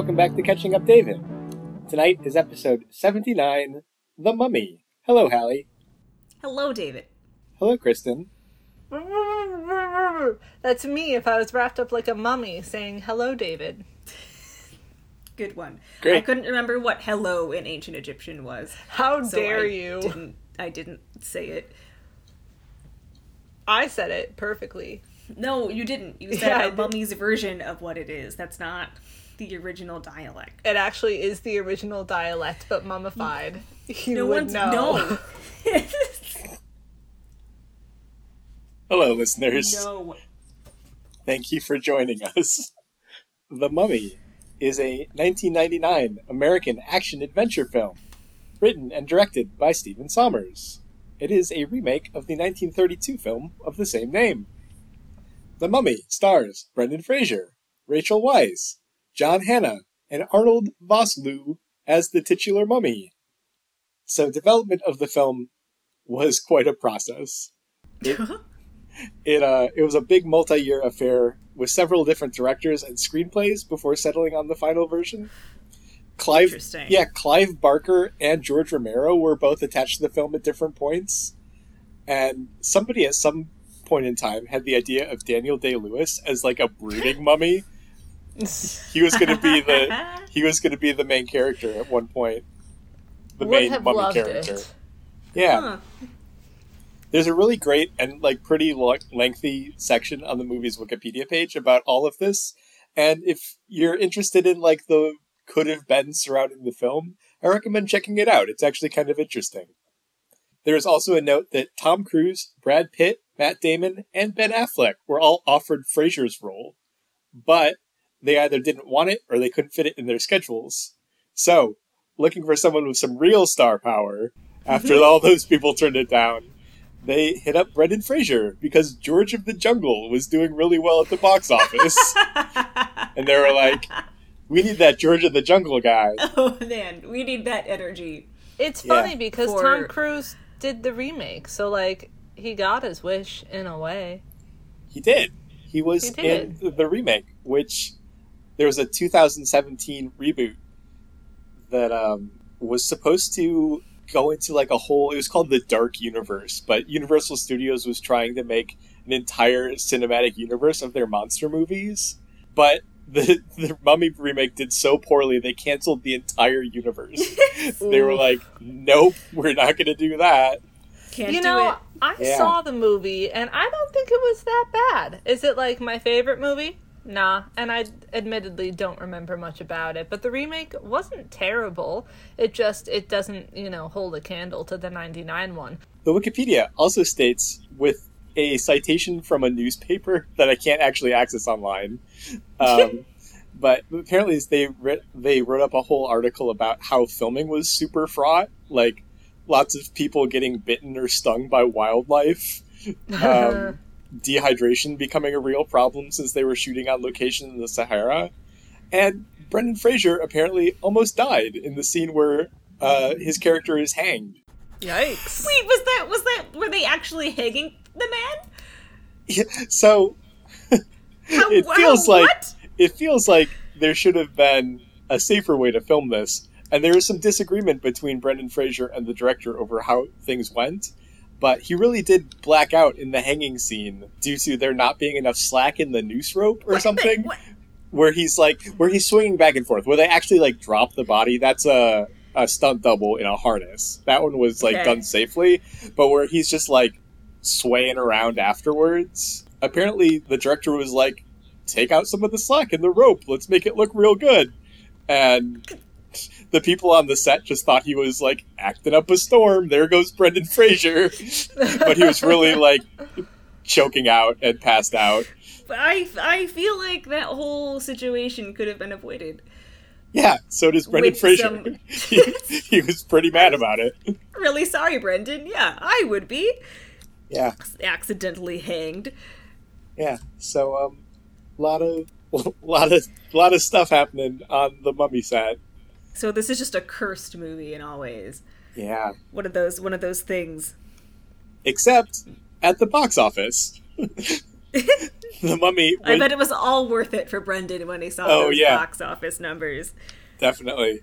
Hello, and welcome back to Catching Up David. Tonight is episode 79 The Mummy. Hello, Hallie. Hello, David. Hello, Kristen. That's me if I was wrapped up like a mummy saying, Hello, David. Good one. Great. I couldn't remember what hello in ancient Egyptian was. How so dare I you? Didn't, I didn't say it. I said it perfectly. No, you didn't. You said Yeah, I a did. mummy's version of what it is. That's not the original dialect. It actually is the original dialect, but mummified. You No would one's know. no. Hello, listeners. no. Thank you for joining us. The Mummy is a 1999 American action adventure film, written and directed by Stephen Sommers. It is a remake of the 1932 film of the same name. The Mummy stars Brendan Fraser, Rachel Weisz, John Hannah, and Arnold Vosloo as the titular mummy. So, development of the film was quite a process. It, it uh it was a big multi-year affair with several different directors and screenplays before settling on the final version. Clive Interesting. Yeah, Clive Barker and George Romero were both attached to the film at different points. And somebody at some point in time had the idea of Daniel Day-Lewis as like a brooding mummy. He was going to be the he was going to be the main character at one point. The Would main have mummy loved character. it. Yeah. Huh. There's a really great and like pretty lo- lengthy section on the movie's Wikipedia page about all of this. And if you're interested in like the could have been surrounding the film, I recommend checking it out. It's actually kind of interesting. There is also a note that Tom Cruise, Brad Pitt, Matt Damon, and Ben Affleck were all offered Fraser's role, but they either didn't want it or they couldn't fit it in their schedules. So, looking for someone with some real star power, mm-hmm. after all those people turned it down, they hit up Brendan Fraser because George of the Jungle was doing really well at the box office. and they were like, we need that George of the Jungle guy. Oh man, we need that energy. It's Yeah. funny because For- Tom Cruise did the remake, so like he got his wish in a way. He did. He was He did. in the remake, which there was a 2017 reboot that um, was supposed to go into like a whole. It was called the Dark Universe, but Universal Studios was trying to make an entire cinematic universe of their monster movies, but. The, the Mummy remake did so poorly they canceled the entire universe. they were like, "Nope, we're not going to do that." Can't you do know, it. I Yeah. saw the movie and I don't think it was that bad. Is it like my favorite movie? Nah, and I admittedly don't remember much about it, but the remake wasn't terrible. It just it doesn't, you know, hold a candle to the 99 one. The Wikipedia also states, with a citation from a newspaper that I can't actually access online, um, but apparently they writ- they wrote up a whole article about how filming was super fraught, like lots of people getting bitten or stung by wildlife, um, dehydration becoming a real problem since they were shooting on location in the Sahara, and Brendan Fraser apparently almost died in the scene where uh, his character is hanged. Yikes. Wait, was that was that were they actually hanging the man? Yeah, so How, it how- feels like what? it feels like there should have been a safer way to film this, and there is some disagreement between Brendan Fraser and the director over how things went. But he really did black out in the hanging scene due to there not being enough slack in the noose rope or What something. what- Where he's like, where he's swinging back and forth. Where they actually like drop the body. That's a a stunt double in a harness. That one was like Okay. done safely. But where he's just like swaying around afterwards. Apparently, the director was like, take out some of the slack in the rope. Let's make it look real good. And the people on the set just thought he was like acting up a storm. There goes Brendan Fraser. but he was really like choking out and passed out. But I I feel like that whole situation could have been avoided. Yeah, so does Brendan With Fraser. some- he, he was pretty mad about it. Really sorry, Brendan. Yeah, I would be Yeah, accidentally hanged. yeah. So um, a lot of lot of lot of stuff happening on the Mummy set. So this is just a cursed movie in all ways. Yeah, One of those one of those things. except at the box office. the Mummy. I bet it was all worth it for Brendan when he saw Oh, those yeah. box office numbers. Definitely.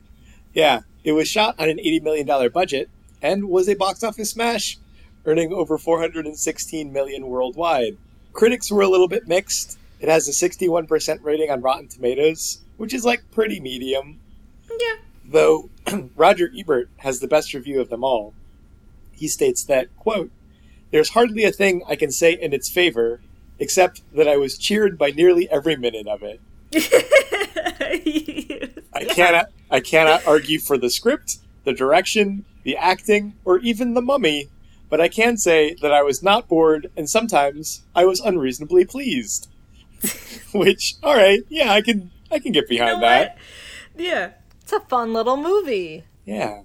Yeah, it was shot on an $80 million budget and was a box office smash, earning over 416 million worldwide. Critics were a little bit mixed. It has a 61% rating on Rotten Tomatoes, which is like pretty medium, Yeah. though Roger Ebert has the best review of them all. He states that, quote, There's hardly a thing I can say in its favor, except that I was cheered by nearly every minute of it. I cannot I cannot argue for the script, the direction, the acting, or even the mummy, but I can say that I was not bored and sometimes I was unreasonably pleased. Which, alright, yeah, I can I can get You behind know that. what? Yeah. It's a fun little movie. Yeah.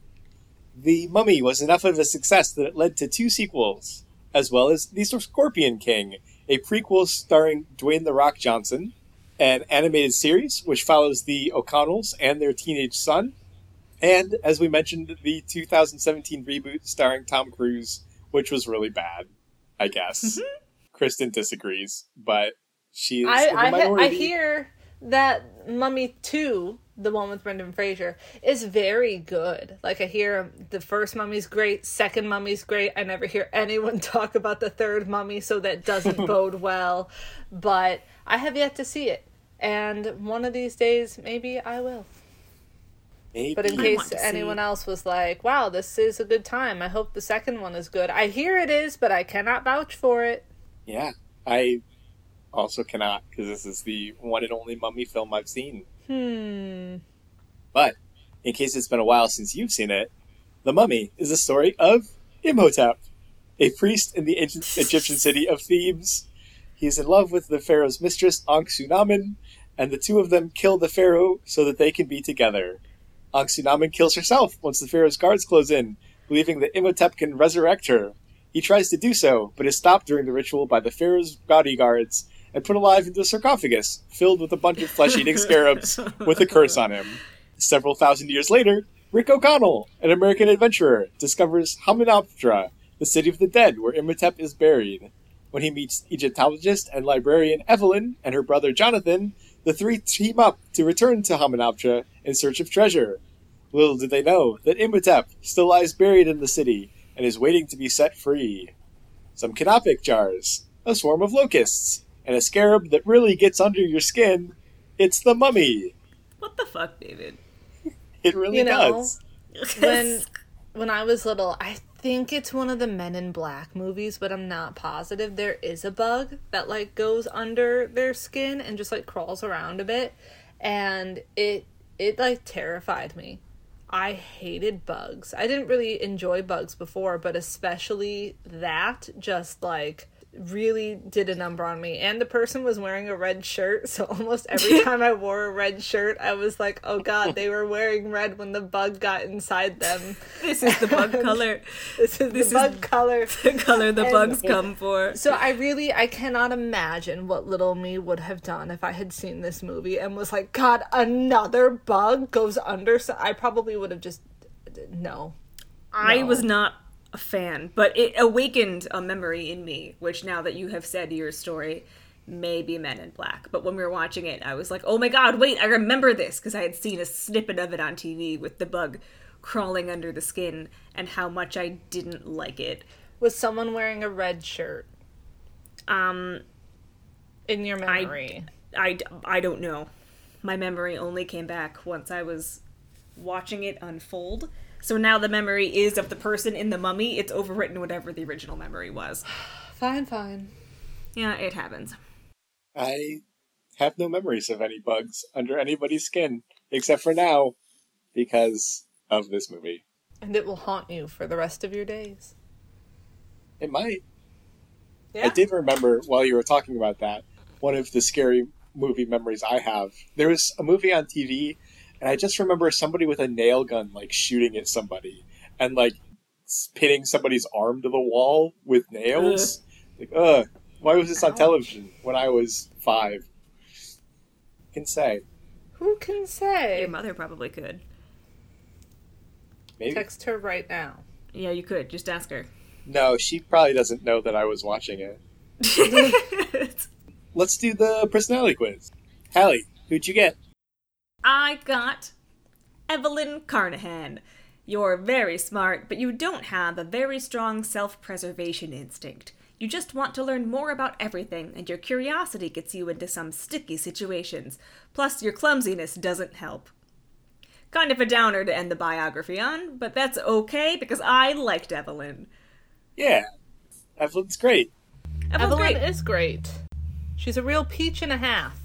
The Mummy was enough of a success that it led to two sequels, as well as The Scorpion King, a prequel starring Dwayne The Rock Johnson, an animated series which follows the O'Connells and their teenage son, and, as we mentioned, the 2017 reboot starring Tom Cruise, which was really bad, I guess. Mm-hmm. Kristen disagrees, but she is I I, I hear that Mummy Two, the one with Brendan Fraser, is very good. Like I hear the first Mummy's great, second Mummy's great. I never hear anyone talk about the third Mummy, so that doesn't bode well. But I have yet to see it, and one of these days maybe I will. Maybe. But in case want to see anyone else was like, "Wow, this is a good time," I hope the second one is good. I hear it is, but I cannot vouch for it. Yeah, I also cannot because this is the one and only mummy film I've seen. Hmm. But in case it's been a while since you've seen it, The Mummy is the story of Imhotep, a priest in the ancient Egyptian city of Thebes. He is in love with the pharaoh's mistress Anck-su-namun, and the two of them kill the pharaoh so that they can be together. Anck-su-namun kills herself once the pharaoh's guards close in, believing that Imhotep can resurrect her. He tries to do so, but is stopped during the ritual by the pharaoh's bodyguards and put alive into a sarcophagus filled with a bunch of flesh-eating scarabs with a curse on him. Several thousand years later, Rick O'Connell, an American adventurer, discovers Hamunaptra, the city of the dead where Imhotep is buried. When he meets Egyptologist and librarian Evelyn and her brother Jonathan, the three team up to return to Hamunaptra in search of treasure. Little did they know that Imhotep still lies buried in the city and is waiting to be set free. Some canopic jars, a swarm of locusts, and a scarab that really gets under your skin. It's the mummy. What the fuck, David? It really You know, does. when when I was little, I think it's one of the Men in Black movies, but I'm not positive. There is a bug that like goes under their skin and just like crawls around a bit, and it it like terrified me. I hated bugs. I didn't really enjoy bugs before, but especially that just like really did a number on me. And the person was wearing a red shirt, so almost every time I wore a red shirt, I was like, "Oh god, they were wearing red when the bug got inside them." this is the bug color. This is This is- the bug color. The color the And- bugs come for. So I really I cannot imagine what little me would have done if I had seen this movie and was like, God, another bug goes under. So I probably would have just no. I No. was not a fan, but it awakened a memory in me, which now that you have said your story, may be Men in Black. But when we were watching it, I was like, oh my god, wait, I remember this because I had seen a snippet of it on TV with the bug crawling under the skin and how much I didn't like it. Was someone wearing a red shirt Um, in your memory? I, I don't know. My memory only came back once I was watching it unfold. So now the memory is of the person in the mummy. It's overwritten whatever the original memory was. Fine, fine. Yeah, it happens. I have no memories of any bugs under anybody's skin, except for now, because of this movie. And it will haunt you for the rest of your days. It might. Yeah. I did remember while you were talking about that, one of the scary movie memories I have. There was a movie on TV, and I just remember somebody with a nail gun like shooting at somebody and like s- pinning somebody's arm to the wall with nails. Like, ugh, why was this on Ouch. television when I was five? Can say Who can say? Your mother probably could. maybe. Text her right now. Yeah, you could. Just ask her. No, she probably doesn't know that I was watching it. Let's do the personality quiz. Hallie, who'd you get? I got Evelyn Carnahan. You're very smart, but you don't have a very strong self preservation instinct. You just want to learn more about everything, and your curiosity gets you into some sticky situations. Plus, your clumsiness doesn't help. Kind of a downer to end the biography on, but that's okay because I liked Evelyn. Yeah, Evelyn's great. Evelyn's Evelyn great. is great. She's a real peach and a half.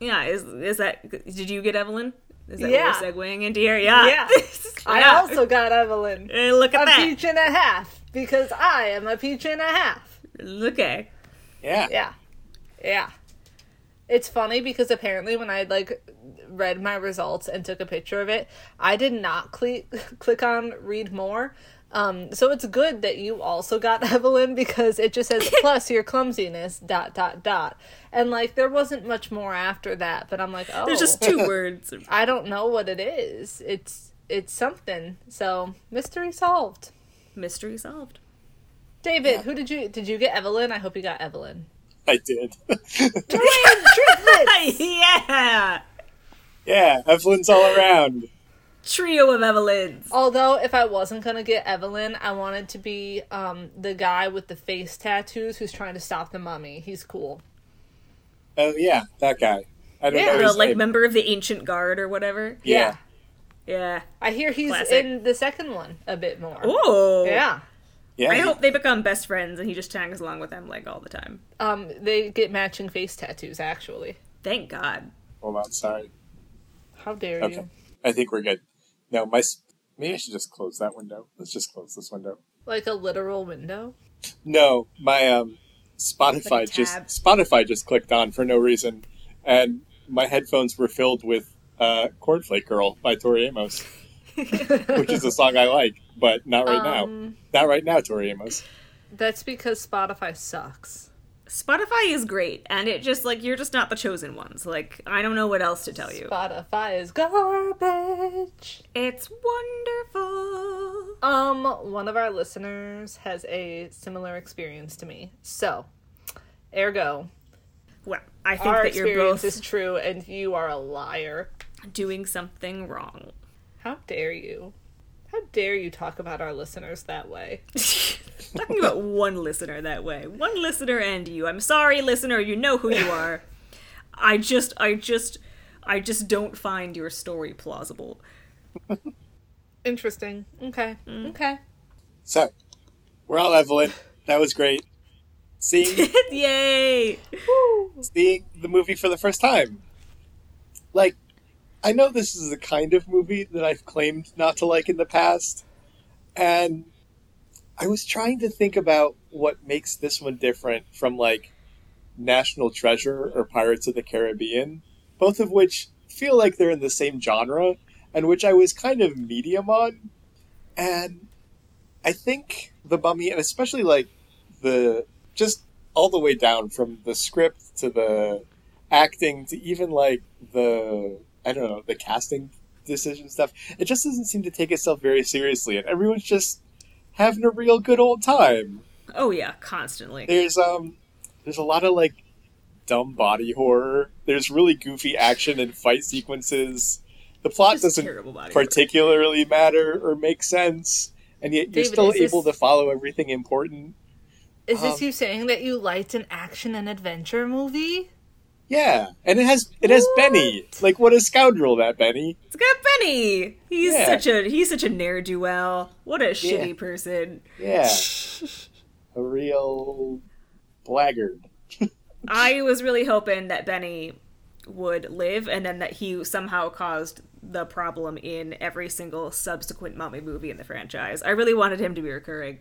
Yeah, is is that? Did you get Evelyn? Is that Yeah. what we're segueing into here? Yeah. Yeah. Oh, I Yeah. also got Evelyn. Hey, look at A that. peach and a half because I am a peach and a half. Okay. Yeah. Yeah. Yeah. It's funny because apparently when I like read my results and took a picture of it, I did not click click on read more. Um, so it's good that you also got Evelyn because it just says plus your clumsiness dot dot dot, and like there wasn't much more after that. But I'm like, oh, There's just two words. I don't know what it is. It's it's something. So mystery solved. Mystery solved. David, who did you did you get Evelyn? I hope you got Evelyn. I did. Twin triplets. yeah. yeah, Evelyn's all around. Trio of Evelyns. Although if I wasn't gonna get Evelyn, I wanted to be um the guy with the face tattoos who's trying to stop the mummy. He's cool. Oh yeah, that guy. I don't Yeah. know The like name. member of the ancient guard or whatever. Yeah. Yeah. I hear he's Classic. in the second one a bit more. Oh. Yeah. Yeah. I hope they become best friends and he just tags along with them like all the time. Um, they get matching face tattoos. Actually, Thank God. Hold on, sorry. how dare Okay. you? I think we're good. No, my maybe I should just close that window. Let's just close this window. Like a literal window. No, my um Spotify Like just. Spotify just clicked on for no reason, and my headphones were filled with uh, "Cornflake Girl" by Tori Amos, which is a song I like, but not right now. Um, Not right now, Tori Amos. That's because Spotify sucks. Spotify is great and it just like you're just not the chosen ones. Like I don't know what else to tell you. Spotify is garbage. It's wonderful. Um, one of our listeners has a similar experience to me. So, ergo, Well, I think that you're experience both is true and you are a liar. doing something wrong. How dare you? How dare you talk about our listeners that way? Talking about one listener that way. One listener and you. I'm sorry, listener, you know who you are. I just I just I just don't find your story plausible. Interesting. Okay. Mm. Okay. So, we're all Evelyn. That was great. Seeing Yay! seeing the movie for the first time. Like, I know this is the kind of movie that I've claimed not to like in the past, and I was trying to think about what makes this one different from like National Treasure or Pirates of the Caribbean, both of which feel like they're in the same genre, and which I was kind of medium on. And I think The Mummy, and especially like the just all the way down from the script to the acting to even like the I don't know the casting decision stuff. It just doesn't seem to take itself very seriously, and everyone's just having a real good old time. Oh yeah, constantly. There's um there's a lot of like dumb body horror. There's really goofy action and fight sequences. The plot Just doesn't body horror. particularly matter or make sense, and yet you're David, still is this- able to follow everything important. Is this Um, you saying that you liked an action and adventure movie? Yeah, and it has it has Benny. Like what a scoundrel that Benny. It's got Benny. He's Yeah. such a he's such a ne'er do well. What a shitty person. Yeah, a real blackguard. I was really hoping that Benny would live and then that he somehow caused the problem in every single subsequent mummy movie in the franchise. I really wanted him to be recurring.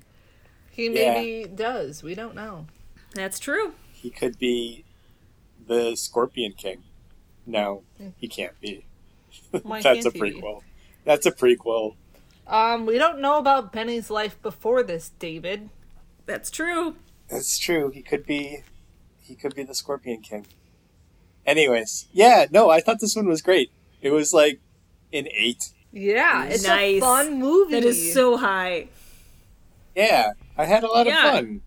He maybe does. We don't know. That's true. He could be the Scorpion King. No, he can't be. Why That's a can't he be? prequel. That's a prequel. Um, we don't know about Benny's life before this, David. That's true. That's true. He could be. He could be the Scorpion King. Anyways, yeah, no, I thought this one was great. It was like an eight. Yeah, it's a fun movie. That is so high. Yeah, I had a lot Yeah. of fun.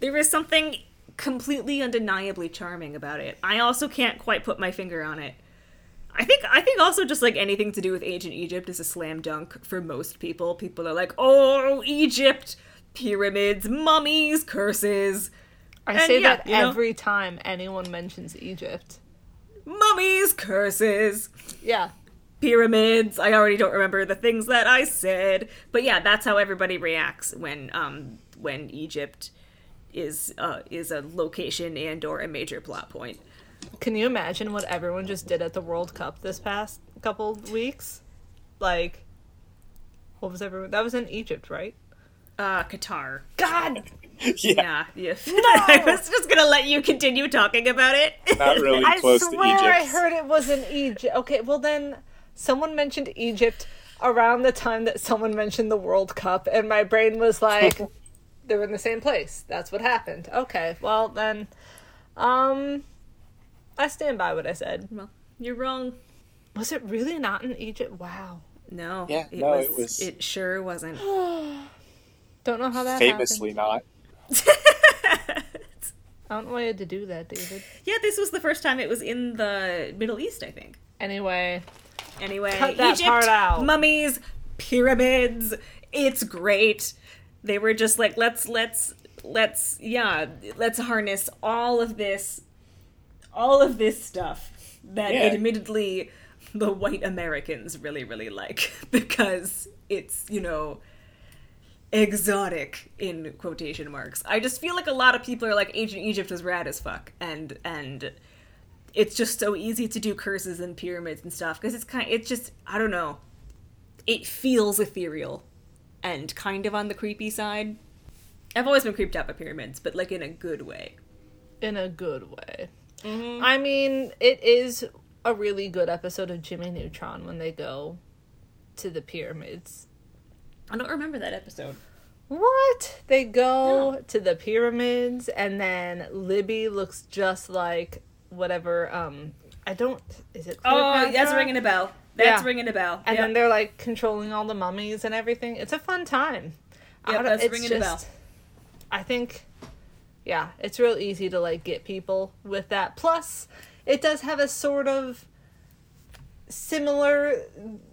There was something completely undeniably charming about it. I also can't quite put my finger on it. I think I think also just like anything to do with ancient Egypt is a slam dunk for most people. People are like, "Oh, Egypt, pyramids, mummies, curses." I And say yeah, that you know? every time anyone mentions Egypt. Mummies, curses, Yeah. pyramids. I already don't remember the things that I said, but yeah, that's how everybody reacts when um when Egypt is uh is a location and or a major plot point. Can you imagine what everyone just did at the World Cup this past couple weeks? Like, what was everyone? That was in Egypt, right? Uh Qatar. God, yeah, Yeah, yeah. I was just gonna let you continue talking about it. not really close to Egypt. I swear I heard it was in Egypt. Okay, well then, someone mentioned Egypt around the time that someone mentioned the World Cup, and my brain was like, they're in the same place. That's what happened. Okay, well then, um, I stand by what I said. well, you're wrong. Was it really not in Egypt? Wow. No. Yeah, it no, was, it was- It sure wasn't. Don't know how that Famously not. I don't know why you had to do that, David. yeah, this was the first time it was in the Middle East, I think. Anyway, Anyway, Cut that Egypt, part out. mummies, pyramids. It's great. They were just like, let's let's let's yeah, let's harness all of this, all of this stuff that Yeah. admittedly the white Americans really really like because it's you know exotic in quotation marks. I just feel like a lot of people are like ancient Egypt is rad as fuck and and it's just so easy to do curses and pyramids and stuff because it's kind of, it's just I don't know. It feels ethereal and kind of on the creepy side. I've always been creeped out by pyramids, but like in a good way. in a good way. I mean, it is a really good episode of Jimmy Neutron when they go to the pyramids. I don't remember that episode. What? They go to the pyramids and then Libby looks just like whatever um I don't is it Oh, that's Cleopatra? ringing a bell. That's Yeah. ringing a bell. And Yep. then they're like controlling all the mummies and everything. It's a fun time. Yep, that's it's ringing a bell. I think, yeah, it's real easy to like get people with that. Plus, it does have a sort of similar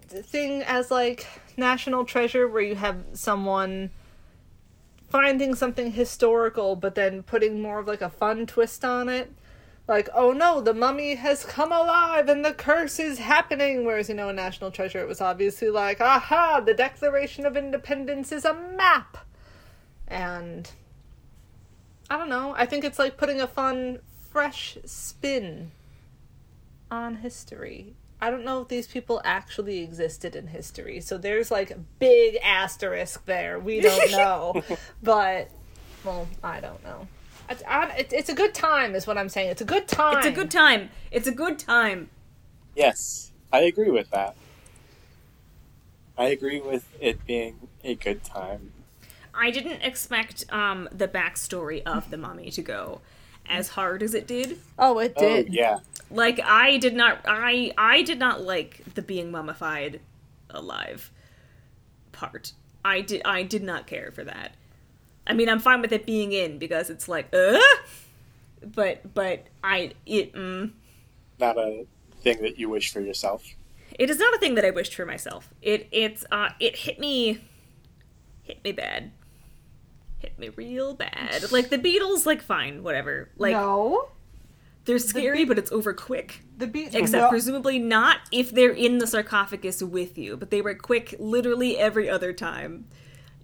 thing as like National Treasure, where you have someone finding something historical, but then putting more of like a fun twist on it. Like, oh no, the mummy has come alive and the curse is happening. Whereas, you know, in National Treasure, it was obviously like, aha, the Declaration of Independence is a map. And I don't know. I think it's like putting a fun, fresh spin on history. I don't know if these people actually existed in history. So there's like a big asterisk there. We don't know. but, well, I don't know. It's, it's a good time, is what I'm saying. It's a good time. It's a good time. It's a good time. Yes, I agree with that. I agree with it being a good time. I didn't expect um, the backstory of the mummy to go as hard as it did. Oh, it Oh did. yeah, Like I did not I I did not like the being mummified alive part. I did I did not care for that. I mean, I'm fine with it being in because it's like, uh but but I it mm, not a thing that you wish for yourself. it is not a thing that I wished for myself. It it's uh it hit me hit me bad. Hit me real bad. Like the beetles, like fine, whatever. Like no. they're scary, but it's over quick. The beetles, Except presumably not if they're in the sarcophagus with you, but they were quick literally every other time.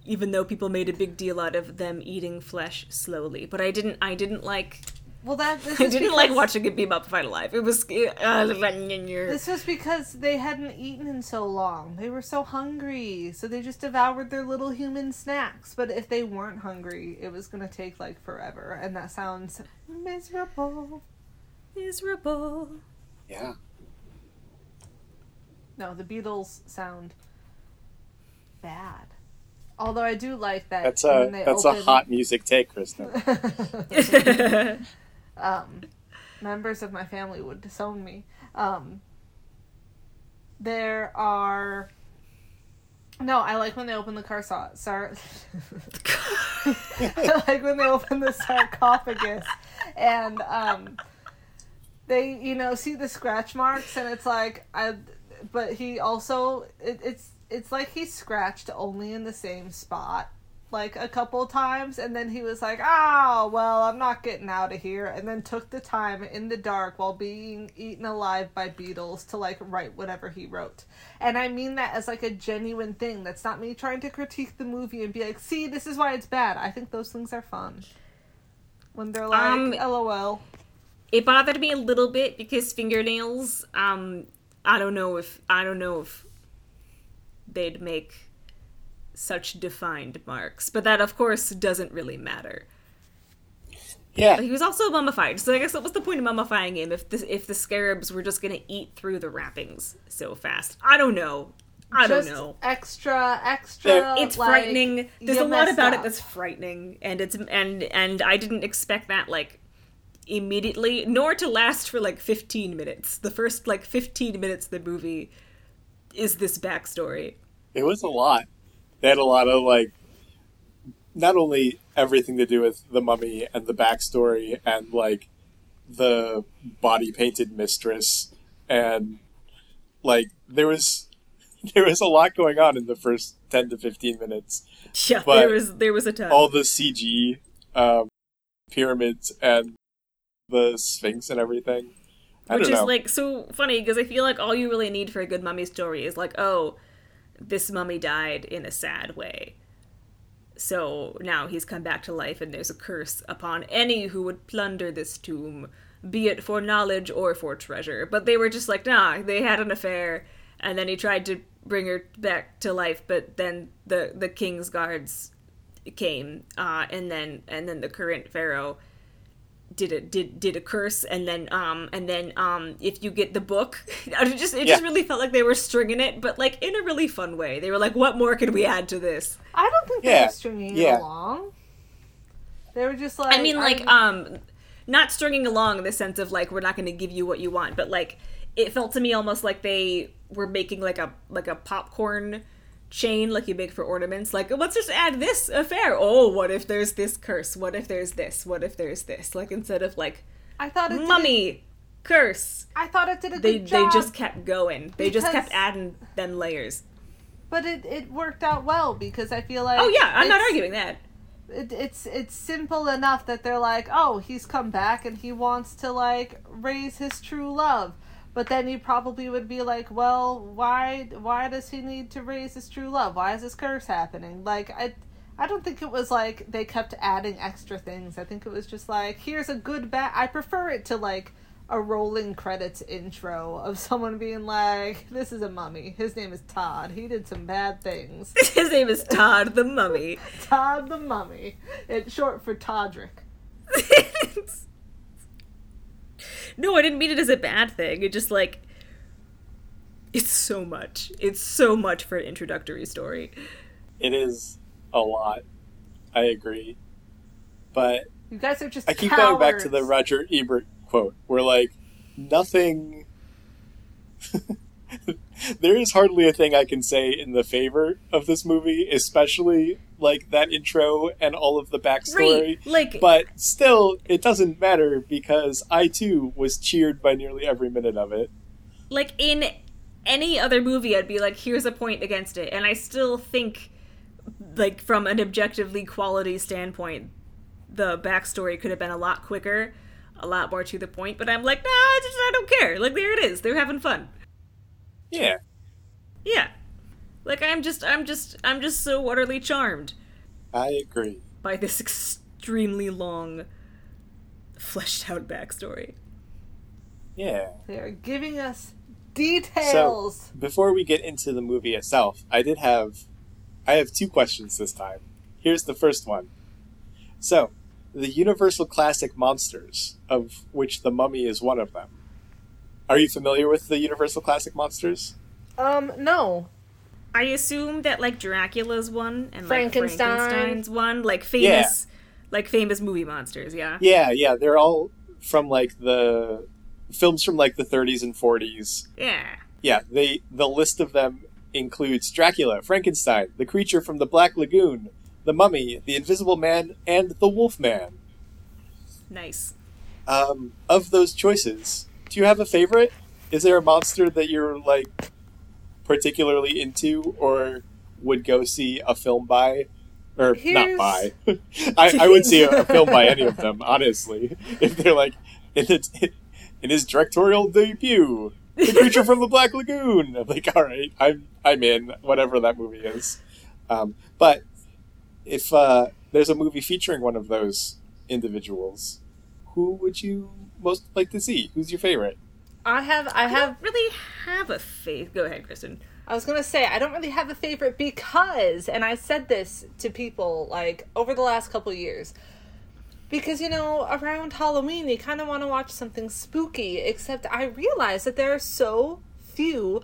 Even though people made a big deal out of them eating flesh slowly, but I didn't. I didn't like. Well, that this I didn't like because- watching it be mummified alive. It was. Uh, This was because they hadn't eaten in so long. They were so hungry, so they just devoured their little human snacks. But if they weren't hungry, it was gonna take like forever, and that sounds miserable. miserable. Yeah, No, the Beatles sound bad. Although I do like that that's a they that's open, a hot music take, Kristen. um, members of my family would disown me. Um, there are. No, I like when they open the car saw. Sar- I like when they open the sarcophagus and um, they you know see the scratch marks, and it's like I, but he also it, it's it's like he scratched only in the same spot like a couple times and then he was like oh well i'm not getting out of here and then took the time in the dark while being eaten alive by beetles to like write whatever he wrote. And i mean that as like a genuine thing. That's not me trying to critique the movie and be like see this is why it's bad. I think those things are fun. When they're like Um, lol. It bothered me a little bit because fingernails. Um, I don't know if I don't know if they'd make such defined marks, but that of course doesn't really matter. Yeah, But he was also mummified, so I guess what was the point of mummifying him if the if the scarabs were just gonna eat through the wrappings so fast? I don't know. I Just don't know. extra extra It's like, frightening. There's a lot about up. it that's frightening, and it's and and I didn't expect that like immediately, nor to last for like 15 minutes. The first like 15 minutes of the movie is this backstory. it was a lot. They had a lot of like, not only everything to do with the mummy and the backstory and like the body painted mistress and like there was there was a lot going on in the first 10 to 15 minutes Yeah, But there was there was a ton. all the cg um, pyramids and the sphinx and everything which is know. like so funny because I feel like all you really need for a good mummy story is like, oh, this mummy died in a sad way. So now he's come back to life, and there's a curse upon any who would plunder this tomb, be it for knowledge or for treasure. But they were just like, nah, they had an affair, and then he tried to bring her back to life, but then the the king's guards came, uh, and then and then the current pharaoh did a did did a curse and then um and then um if you get the book it just it just really felt like they were stringing it but like in a really fun way they were like what more could we add to this I don't think they Yeah, were stringing yeah. it along. They were just like i mean like I'm- um not stringing along in the sense of like we're not going to give you what you want but like it felt to me almost like they were making like a like a popcorn chain like you make for ornaments like let's just add this affair oh what if there's this curse what if there's this what if there's this like instead of like I thought it did mummy curse I thought it did a good they they just kept going. They just kept adding them layers. but it, it worked out well because I feel oh, like Oh yeah, I'm not arguing that. It, it's it's simple enough that they're like, oh, he's come back and he wants to like raise his true love. But then you probably would be like, well, why why does he need to raise his true love? Why is this curse happening? Like I I don't think it was like they kept adding extra things. I think it was just like, here's a good bat. I prefer it to like a rolling credits intro of someone being like, this is a mummy. His name is Todd. He did some bad things. His name is Todd the Mummy. Todd the Mummy. It's short for Todrick. no, I didn't mean it as a bad thing. It just like it's so much. It's so much for an introductory story. it is a lot i agree but You guys are just I keep going back to the. Roger Ebert quote, where like nothing. there is hardly a thing I can say in the favor of this movie, especially like that intro and all of the backstory. Right. Like But still, it doesn't matter because I too was cheered by nearly every minute of it. like in any other movie I'd be like here's a point against it and I still think like from an objectively quality standpoint the backstory could have been a lot quicker a lot more to the point but I'm like nah I just I don't care like there it is they're having fun Yeah, yeah like I'm just I'm just I'm just so utterly charmed I agree. by this extremely long fleshed out backstory Yeah. They are giving us details. So, Before we get into the movie itself, I did have I have two questions this time. Here's the first one. So, the Universal Classic monsters, of which the mummy is one of them. Are you familiar with the Universal Classic monsters? Um, no. I assume that like Dracula's one and like Frankenstein. Frankenstein's one, like famous, like famous movie monsters. Yeah. Yeah, yeah, they're all from like the films from like the 30s and 40s. Yeah. Yeah, they the list of them includes Dracula, Frankenstein, the creature from the Black Lagoon, the Mummy, the Invisible Man, and the Wolfman. Nice. Um, of those choices, do you have a favorite? Is there a monster that you're like particularly into, or would go see a film by? Or Here's- not by. I, I would see a, a film by any of them, honestly. If they're like in its in his directorial debut, the creature from the Black Lagoon. I'm like, all right, I'm I'm in whatever that movie is. Um, but if uh, there's a movie featuring one of those individuals, who would you most like to see? Who's your favorite? I have I I have really have a faith. Go ahead, Kristen. I was gonna say I don't really have a favorite because, and I said this to people like over the last couple years, because you know around Halloween you kind of want to watch something spooky. Except I realize that there are so few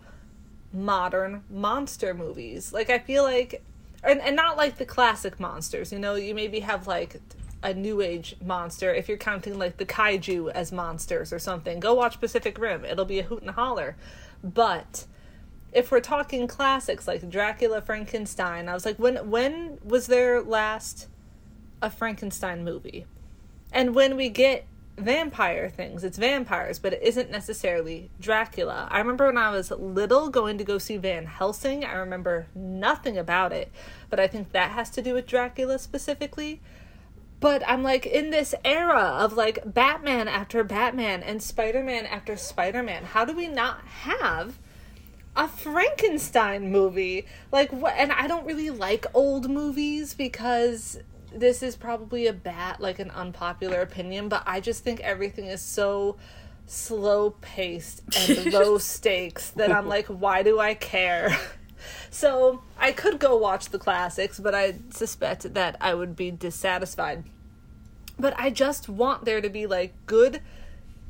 modern monster movies. Like I feel like, and, and not like the classic monsters. You know, you maybe have like a new age monster if you're counting like the kaiju as monsters or something. Go watch Pacific Rim. It'll be a hoot and holler. But if we're talking classics like Dracula, Frankenstein, I was like, when when was there last a Frankenstein movie? And when we get vampire things, it's vampires, but it isn't necessarily Dracula. I remember when I was little going to go see Van Helsing. I remember nothing about it, but I think that has to do with Dracula specifically. But I'm like in this era of like Batman after Batman and Spider Man after Spider Man. How do we not have a Frankenstein movie. Like what and I don't really like old movies because this is probably a bat like an unpopular opinion, but I just think everything is so slow paced and low stakes that I'm like why do I care? So, I could go watch the classics, but I suspect that I would be dissatisfied. But I just want there to be like good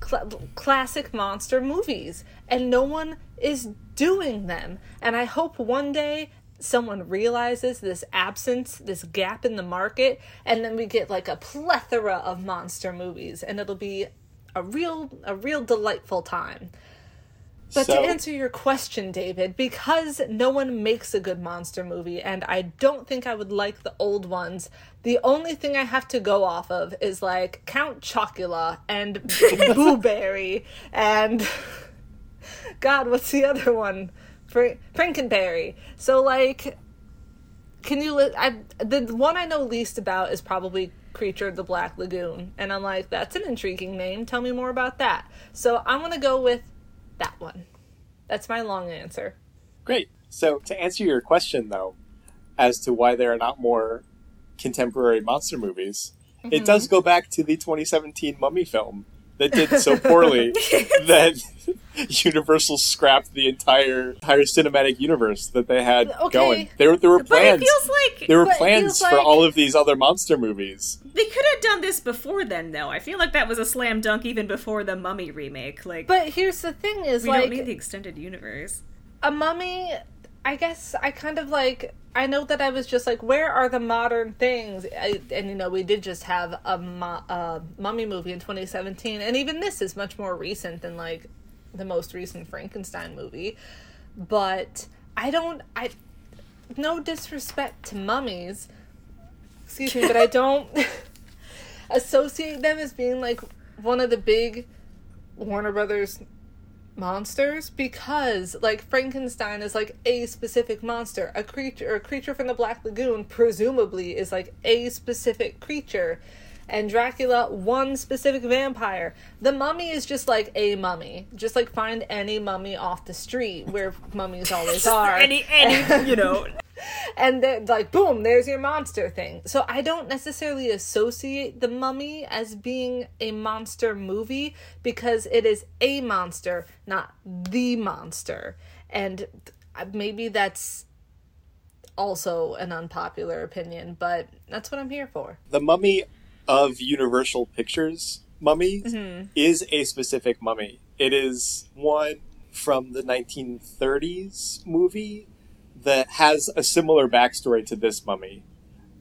cl- classic monster movies and no one is doing them and i hope one day someone realizes this absence this gap in the market and then we get like a plethora of monster movies and it'll be a real a real delightful time but So- to answer your question, David, because no one makes a good monster movie, and I don't think I would like the old ones, the only thing I have to go off of is like Count Chocula and Boo Berry and God, what's the other one? Fra- Frankenberry. So like, can you? Li- I the one I know least about is probably Creature of the Black Lagoon, and I'm like, that's an intriguing name. Tell me more about that. So I'm gonna go with that one. That's my long answer. Great. So to answer your question though, as to why there are not more contemporary monster movies, it does mm-hmm. go back to the 2017 Mummy film that did so poorly that Universal scrapped the entire entire cinematic universe that they had Okay. going. There, there were But plans. it feels like there were plans for like- all of these other monster movies. they could have done this before then, though. I feel like that was a slam dunk even before the Mummy remake. Like, But here's the thing: is we like don't need the extended universe. a mummy i guess i kind of like i know that i was just like where are the modern things I, and you know we did just have a, mu- a mummy movie in 2017 and even this is much more recent than like the most recent frankenstein movie but i don't i no disrespect to mummies excuse me but i don't associate them as being like one of the big warner brothers monsters because like Frankenstein is like a specific monster. A creature a creature from the Black Lagoon presumably is like a specific creature. And Dracula one specific vampire. The mummy is just like a mummy. Just like find any mummy off the street where mummies always are. Any, any, you know, and they're like boom there's your monster thing so i don't necessarily associate the mummy as being a monster movie because it is a monster not the monster and maybe that's also an unpopular opinion but that's what i'm here for The mummy of Universal Pictures mummy mm-hmm. is a specific mummy. It is one from the 1930s movie that has a similar backstory to this mummy,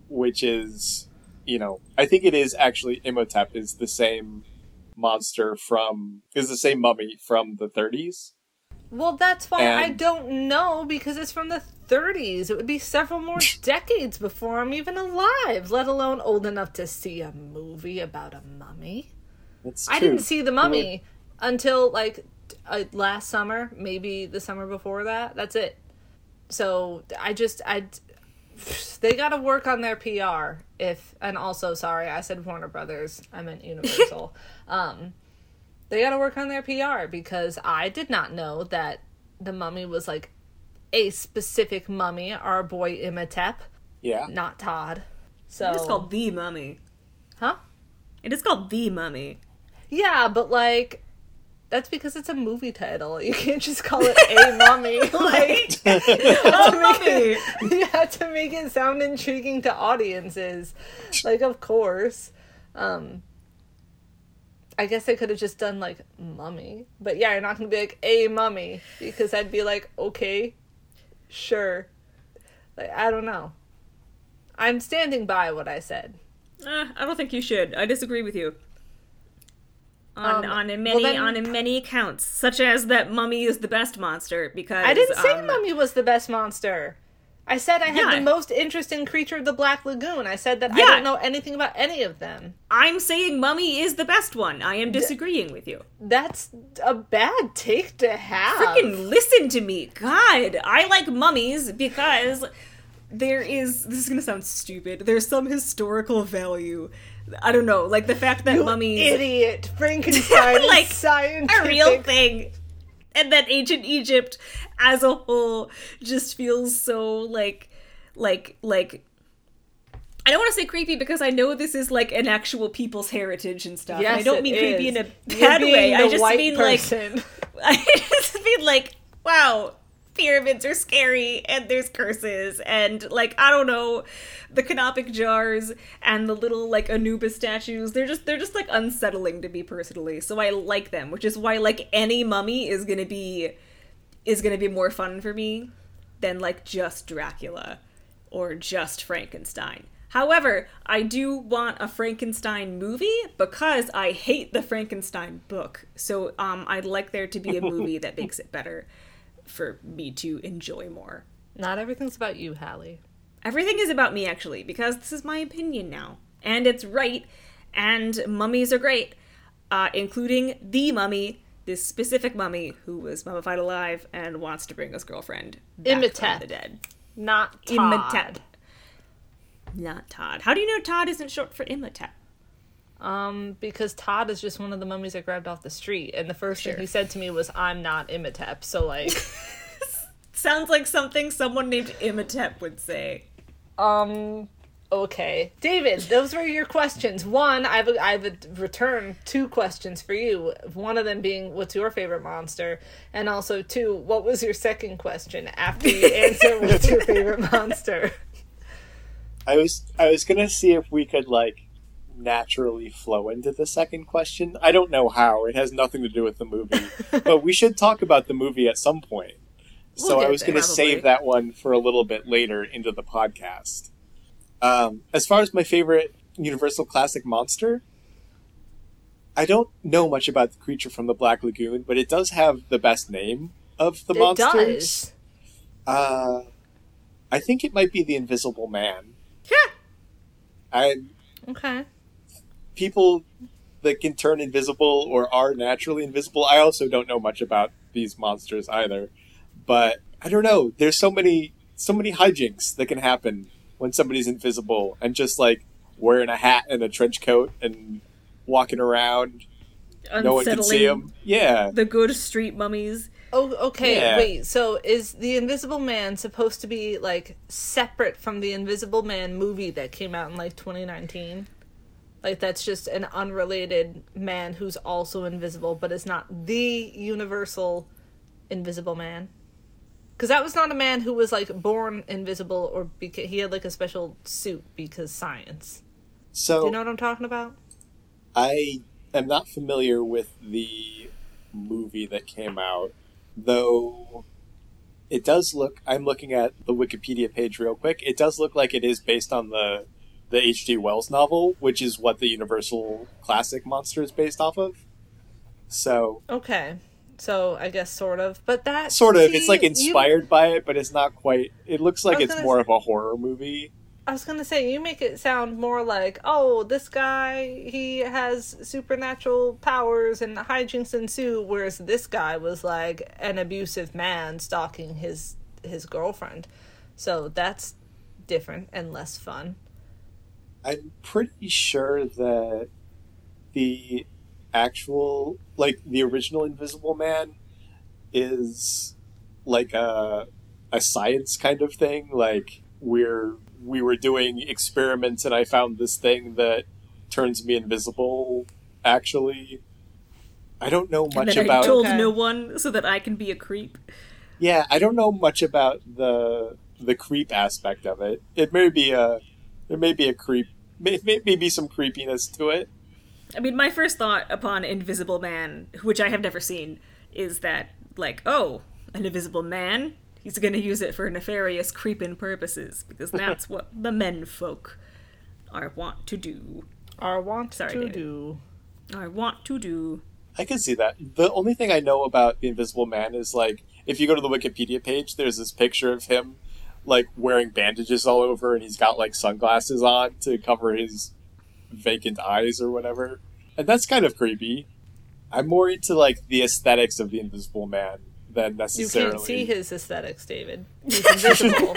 which is, you know, I think it is actually Imhotep is the same monster from is the same mummy from the 30s. well that's why i don't know because it's from the 30s it would be several more decades before i'm even alive let alone old enough to see a movie about a mummy That's I didn't see the mummy until like uh, last summer, maybe the summer before that. That's it. So I just I they got to work on their PR. If and also sorry, I said Warner Brothers. I meant Universal. um, they got to work on their PR because I did not know that the mummy was like a specific mummy. Our boy Imhotep, Yeah. not Todd. So It's called The Mummy. huh? It is called The Mummy. Yeah, but like that's because it's a movie title. You can't just call it a mummy. like oh, Mummy! you have to make it sound intriguing to audiences. Like of course. Um I guess I could have just done like mummy. But yeah, you're not gonna be like a mummy because I'd be like, okay, sure. Like I don't know. I'm standing by what I said. Uh, I don't think you should. I disagree with you. On Um, on a well many then- on a many accounts, such as that Mummy is the best monster because I didn't say um, Mummy was the best monster. I said I had Yeah. the most interesting creature of the Black Lagoon. I said that I don't know anything about any of them. I'm saying Mummy is the best one. I am disagreeing with you. That's a bad take to have. Freaking listen to me, God! I like mummies because there is. This is gonna sound stupid. There's some historical value. I don't know, like the fact that mummies idiot Frankenstein Like, scientific. a real thing. And that ancient Egypt as a whole just feels so like like like I don't want to say creepy because I know this is like an actual people's heritage and stuff. Yes, and I don't mean creepy is. in a bad way. I just mean person. like I just mean like, wow, pyramids are scary and there's curses and like I don't know, the canopic jars and the little like Anubis statues, they're just they're just like unsettling to me personally. So I like them, which is why like any mummy is gonna be is gonna be more fun for me than like just Dracula or just Frankenstein. However, I do want a Frankenstein movie because I hate the Frankenstein book. So um, I'd like there to be a movie that makes it better for me to enjoy more. Not everything's about you, Hallie. Everything is about me actually because this is my opinion now, and it's right. And mummies are great, uh, including the mummy, this specific mummy who was mummified alive and wants to bring his girlfriend back from the dead. Not Todd. Imhotep. Not Todd. How do you know Todd isn't short for Imhotep? Um, because Todd is just one of the mummies I grabbed off the street, and the first Sure. thing he said to me was, "I'm not Imhotep." So like, Sounds like something someone named Imhotep would say. um, okay, David, those were your questions. One, I've I've returned two questions for you. One of them being, "What's your favorite monster?" and also two, "What was your second question after you answer what's your favorite monster?" I was I was gonna see if we could like naturally flow into the second question. I don't know how. It has nothing to do with the movie, but we should talk about the movie at some point. so We'll I was gonna save that one for a little bit later into the podcast. Um, as far as my favorite Universal classic monster, I don't know much about the creature from the Black Lagoon, but it does have the best name of the it monsters. does. Uh, I think it might be the Invisible Man. Yeah. I Okay. People that can turn invisible or are naturally invisible. I also don't know much about these monsters either, but I don't know. There's so many so many hijinks that can happen when somebody's invisible and just like wearing a hat and a trench coat and walking around. No one can see Unsettling them. Yeah. The good street mummies. Oh, okay. Yeah. Wait. So is the Invisible Man supposed to be like separate from the Invisible Man movie that came out in like 2019? Like that's just an unrelated man who's also invisible, but is not the universal Invisible Man. Because that was not a man who was like born invisible or because he had like a special suit because science. So Do you know what I'm talking about? I am not familiar with the movie that came out, though it does look I'm looking at the Wikipedia page real quick. It does look like it is based on the the H.G. Wells novel, which is what the Universal classic monster is based off of. So, Okay. So I guess sort of, but that sort of, see, it's like you- inspired by it, but it's not quite. It looks like it's more say- of a horror movie. I was gonna say you make it sound more like, oh, this guy he has supernatural powers and hijinks ensue, whereas this guy was like an abusive man stalking his his girlfriend. So that's different and less fun. I'm pretty sure that the actual, like the original Invisible Man, is like a a science kind of thing. Like we're we were doing experiments and I found this thing that turns me invisible. Actually, I don't know And much then about. I told Okay. no one so that I can be a creep. Yeah, I don't know much about the the creep aspect of it. It may be a there may be a creep, may, may, maybe some creepiness to it. I mean, my first thought upon Invisible Man, which I have never seen, is that, like, oh, an invisible man? He's gonna use it for nefarious creeping purposes, because that's what the men folk are want to do. Or want Sorry, to David. do. Are want to do. I can see that. The only thing I know about the Invisible Man is like if you go to the Wikipedia page, there's this picture of him like wearing bandages all over, and he's got like sunglasses on to cover his vacant eyes or whatever, and that's kind of creepy. I'm more into like the aesthetics of the Invisible Man than necessarily. You can't see his aesthetics, David. He's invisible.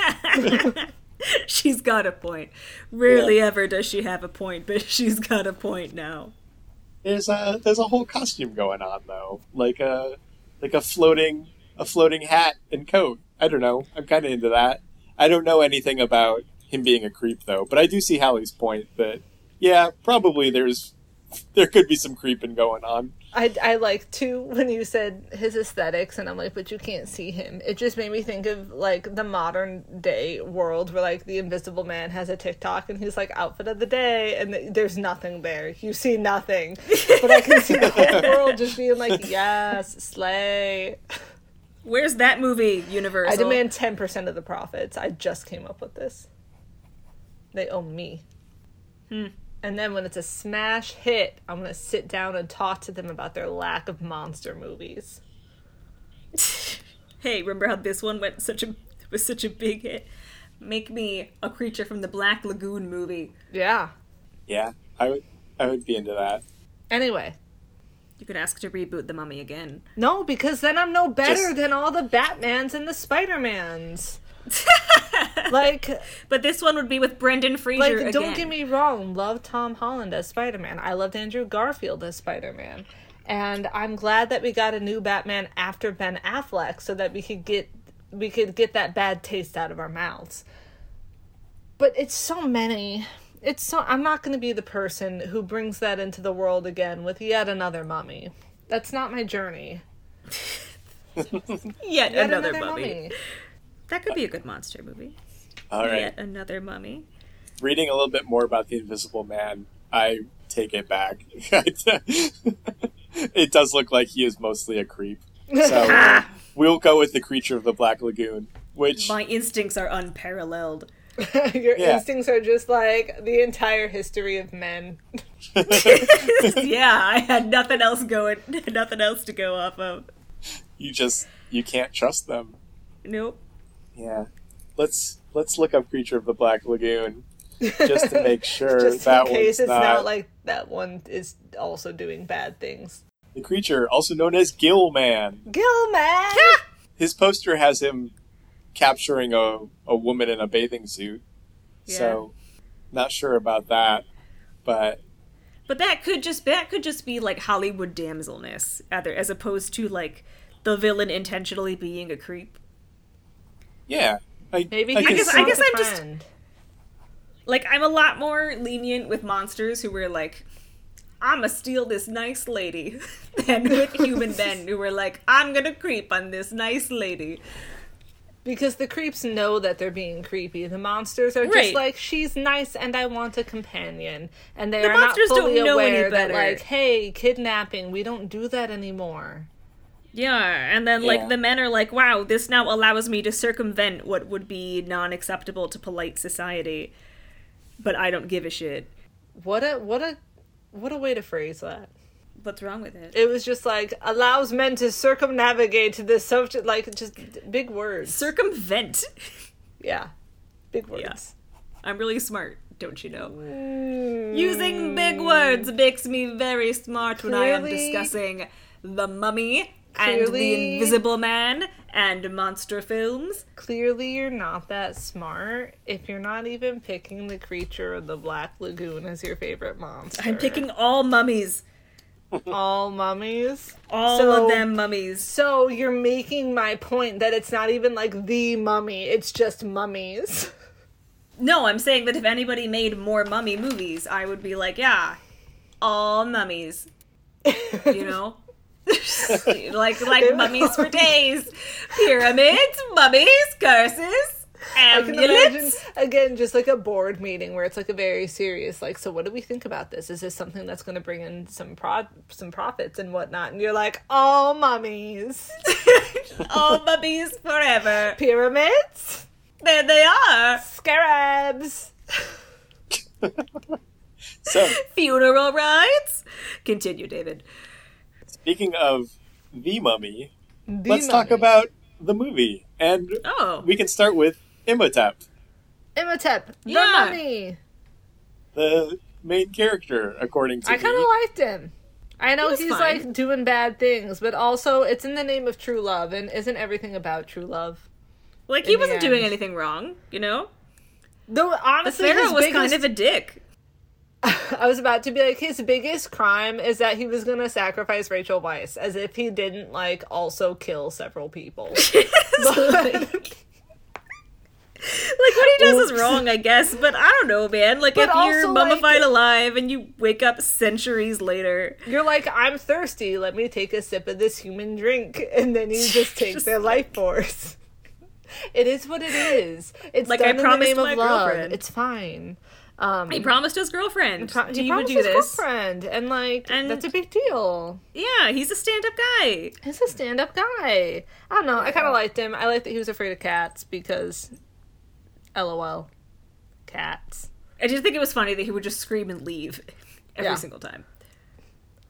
She's got a point. Rarely ever does she have a point, but she's got a point now. There's a there's a whole costume going on though, like a like a floating a floating hat and coat. I don't know. I'm kind of into that. I don't know anything about him being a creep though, but I do see Hallie's point that yeah, probably there's there could be some creeping going on. I, I like too when you said his aesthetics, and I'm like, but you can't see him. It just made me think of like the modern day world where like the Invisible Man has a TikTok and he's like outfit of the day, and th- there's nothing there. You see nothing, but I can see the whole world just being like, yes, slay. Where's that movie, Universal? I demand ten percent of the profits. I just came up with this. They owe me. Hmm. And then when it's a smash hit, I'm gonna sit down and talk to them about their lack of monster movies. hey, remember how this one went such a was such a big hit? Make me a creature from the Black Lagoon movie. Yeah. Yeah, I would I would be into that. Anyway, You could ask to reboot the Mummy again. no, because then I'm no better Just- than all the Batmans and the Spider-Mans. like, But this one would be with Brendan Fraser like, don't get me wrong. Love Tom Holland as Spider-Man. I loved Andrew Garfield as Spider-Man, and I'm glad that we got a new Batman after Ben Affleck, so that we could get we could get that bad taste out of our mouths. But it's so many. It's so I'm not going to be the person who brings that into the world again with yet another mummy. That's not my journey. Yet, Yet another, mummy. That could be a good monster movie. All right. Yet another mummy. Reading a little bit more about the Invisible Man, I take it back. it does look like he is mostly a creep. So ah! we'll go with the creature of the Black Lagoon, which My instincts are unparalleled. Your Yeah. instincts are just like the entire history of men. yeah, I had nothing else going, nothing else to go off of. you just you can't trust them. Nope. Yeah. Let's let's look up creature of the Black Lagoon just to make sure just that in case it's not, not like that one is also doing bad things. the creature, also known as Gill Man. Gill Man! His poster has him capturing a, a woman in a bathing suit. So not sure about that. But But that could just that could just be like Hollywood damselness, either as opposed to like the villain intentionally being a creep. yeah. I, Maybe I he guess- I guess I'm just- Like I'm a lot more lenient with monsters who were like, I'ma steal this nice lady than with human men who were like, I'm gonna creep on this nice lady. Because the creeps know that they're being creepy. The monsters are Right. just like, she's nice and I want a companion. And they The are not monsters don't fully know any aware that, better. like, hey, kidnapping, we don't do that anymore. Yeah, and then Yeah. like the men are like, wow, this now allows me to circumvent what would be non acceptable to polite society. But I don't give a shit. What a what a what a way to phrase that. What's wrong with it? It was just like allows men to circumnavigate to this subject like just big words. Circumvent. yeah. Big words. I'm really smart, don't you know? Hmm. Using big words makes me very smart when I am discussing the mummy and the invisible man and monster films. Clearly, you're not that smart if you're not even picking the creature of the Black Lagoon as your favorite monster. I'm picking all mummies. All mummies. All So- of them mummies. So you're making my point that it's not even like the mummy; it's just mummies. No, I'm saying that if anybody made more mummy movies, I would be like, yeah, all mummies. You know? like like mummies for days. Pyramids, mummies, curses, imagine again, just like a board meeting where it's like a very serious, like, so what do we think about this? Is this something that's going to bring in some pro- some profits and whatnot? And you're like, all mummies, all mummies forever. pyramids, There they are. scarabs. So, Funeral rites. Continue, David. speaking of the mummy, The let's talk about the movie. And Oh. we can start with Imhotep, Imhotep, the Yeah. mummy. the main character, according to I kind of liked him. I know he's fine. like doing bad things, but also it's in the name of true love, and isn't everything about true love? Like he wasn't doing anything wrong, you know? Though The honestly, Pharaoh was biggest, kind of a dick. I was about to be like, his biggest crime is that he was gonna sacrifice Rachel Weisz, as if he didn't like also kill several people. But- Like what he does Oops. is wrong, I guess, but I don't know, man. Like But if you're mummified like- alive and you wake up centuries later, You're like, I'm thirsty. Let me take a sip of this human drink, and then you just take Just their life force. It is what it is. It's Like done I in the promised name my of love. girlfriend. It's fine. Um, he promised his girlfriend pro- he, he promised do his this. girlfriend, and like And- that's a big deal. Yeah, he's a stand-up guy. He's a stand-up guy. I don't know. I kind of liked him. I liked that he was afraid of cats because, lol, cats. I just think it was funny that he would just scream and leave every Yeah. single time.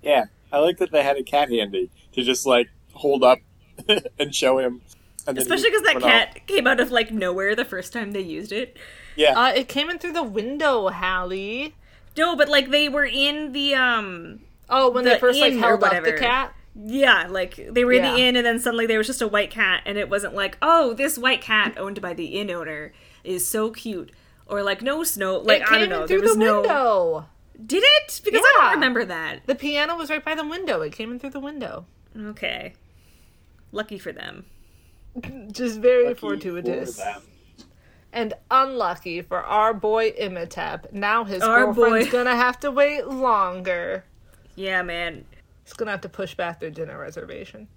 Yeah, I like that they had a cat handy to just like hold up and show him. And then Especially he because that went off. cat came out of like nowhere the first time they used it. Yeah, Uh, it came in through the window, Hallie. No, but like they were in the um Oh, when The they first like inn or held up the whatever. cat. yeah, like they were in the inn and then suddenly there was just a white cat and it wasn't like, "Oh, this white cat owned by the inn owner is so cute." Or like, "No snow." Like it I don't know. in There through was the no window. Did it? Because I don't remember that. The piano was right by the window. It came in through the window. Okay. Lucky for them. Just very lucky fortuitous. for. And unlucky for our boy Imhotep. Now his Our girlfriend's boy. gonna have to wait longer. Yeah, man. He's gonna have to push back their dinner reservation.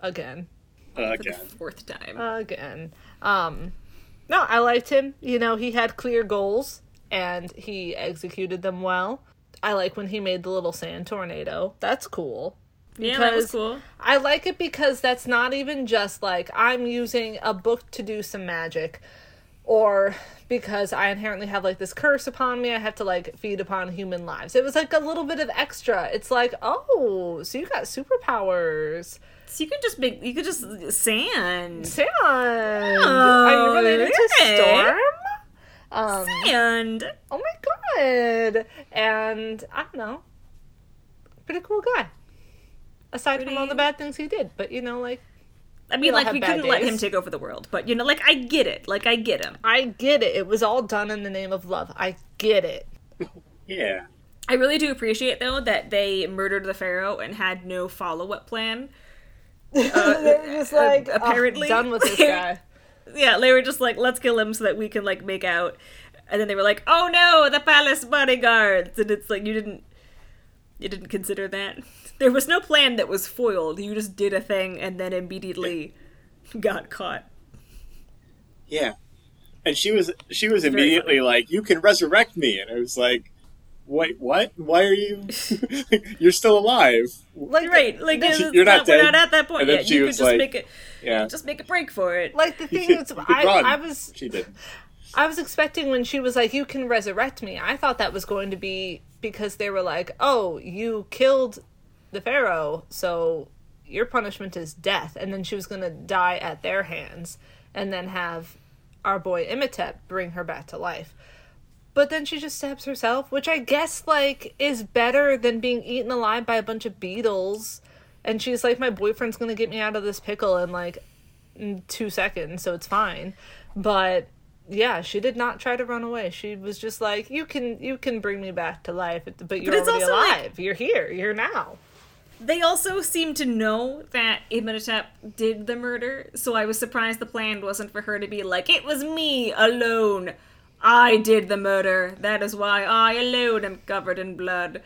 Again. For the Again, fourth time. Again. Um No, I liked him. You know, he had clear goals and he executed them well. I like when he made the little sand tornado. That's cool. yeah, that was cool. I like it because that's not even just like I'm using a book to do some magic or because I inherently have like this curse upon me, I have to like feed upon human lives. It was like a little bit of extra. It's like, oh, so you got superpowers. So you could just make you could just sand. Sand. Are you related to. Storm? Um, Sand. oh my god. And I don't know. Pretty cool guy. Aside from all the bad things he did. But you know, like I mean, like we couldn't let him take over the world, but you know, like I get it. Like I get him. I get it. It was all done in the name of love. I get it. yeah. I really do appreciate though that they murdered the pharaoh and had no follow-up plan. They're uh, just like oh, apparently- "Ugh, done with this guy. Yeah, they were just like, let's kill him so that we can like make out. And then they were like, oh no, the palace bodyguards. And it's like you didn't you didn't consider that. There was no plan that was foiled. You just did a thing and then immediately got caught. Yeah. And she was she was immediately like, "You can resurrect me," and I was like, "Wait, what? Why are you? You're still alive." Like Right, like the- it's You're not dead. we're not at that point And then yet. she You could just like- make it Yeah, just make a break for it. like the thing is, I, run. I was She did. I was expecting when she was like, "You can resurrect me." I thought that was going to be because they were like, "Oh, you killed the pharaoh, so your punishment is death," and then she was going to die at their hands, and then have our boy Imhotep bring her back to life. but then she just stabs herself, which I guess like is better than being eaten alive by a bunch of beetles. And she's like, my boyfriend's gonna get me out of this pickle in like mm, two seconds, so it's fine. But yeah, she did not try to run away. She was just like, you can you can bring me back to life, but you're But it's already also, like- alive. You're here. You're now. They also seem to know that Imhotep did the murder, so I was surprised the plan wasn't for her to be like, it was me alone. I did the murder. That is why I alone am covered in blood.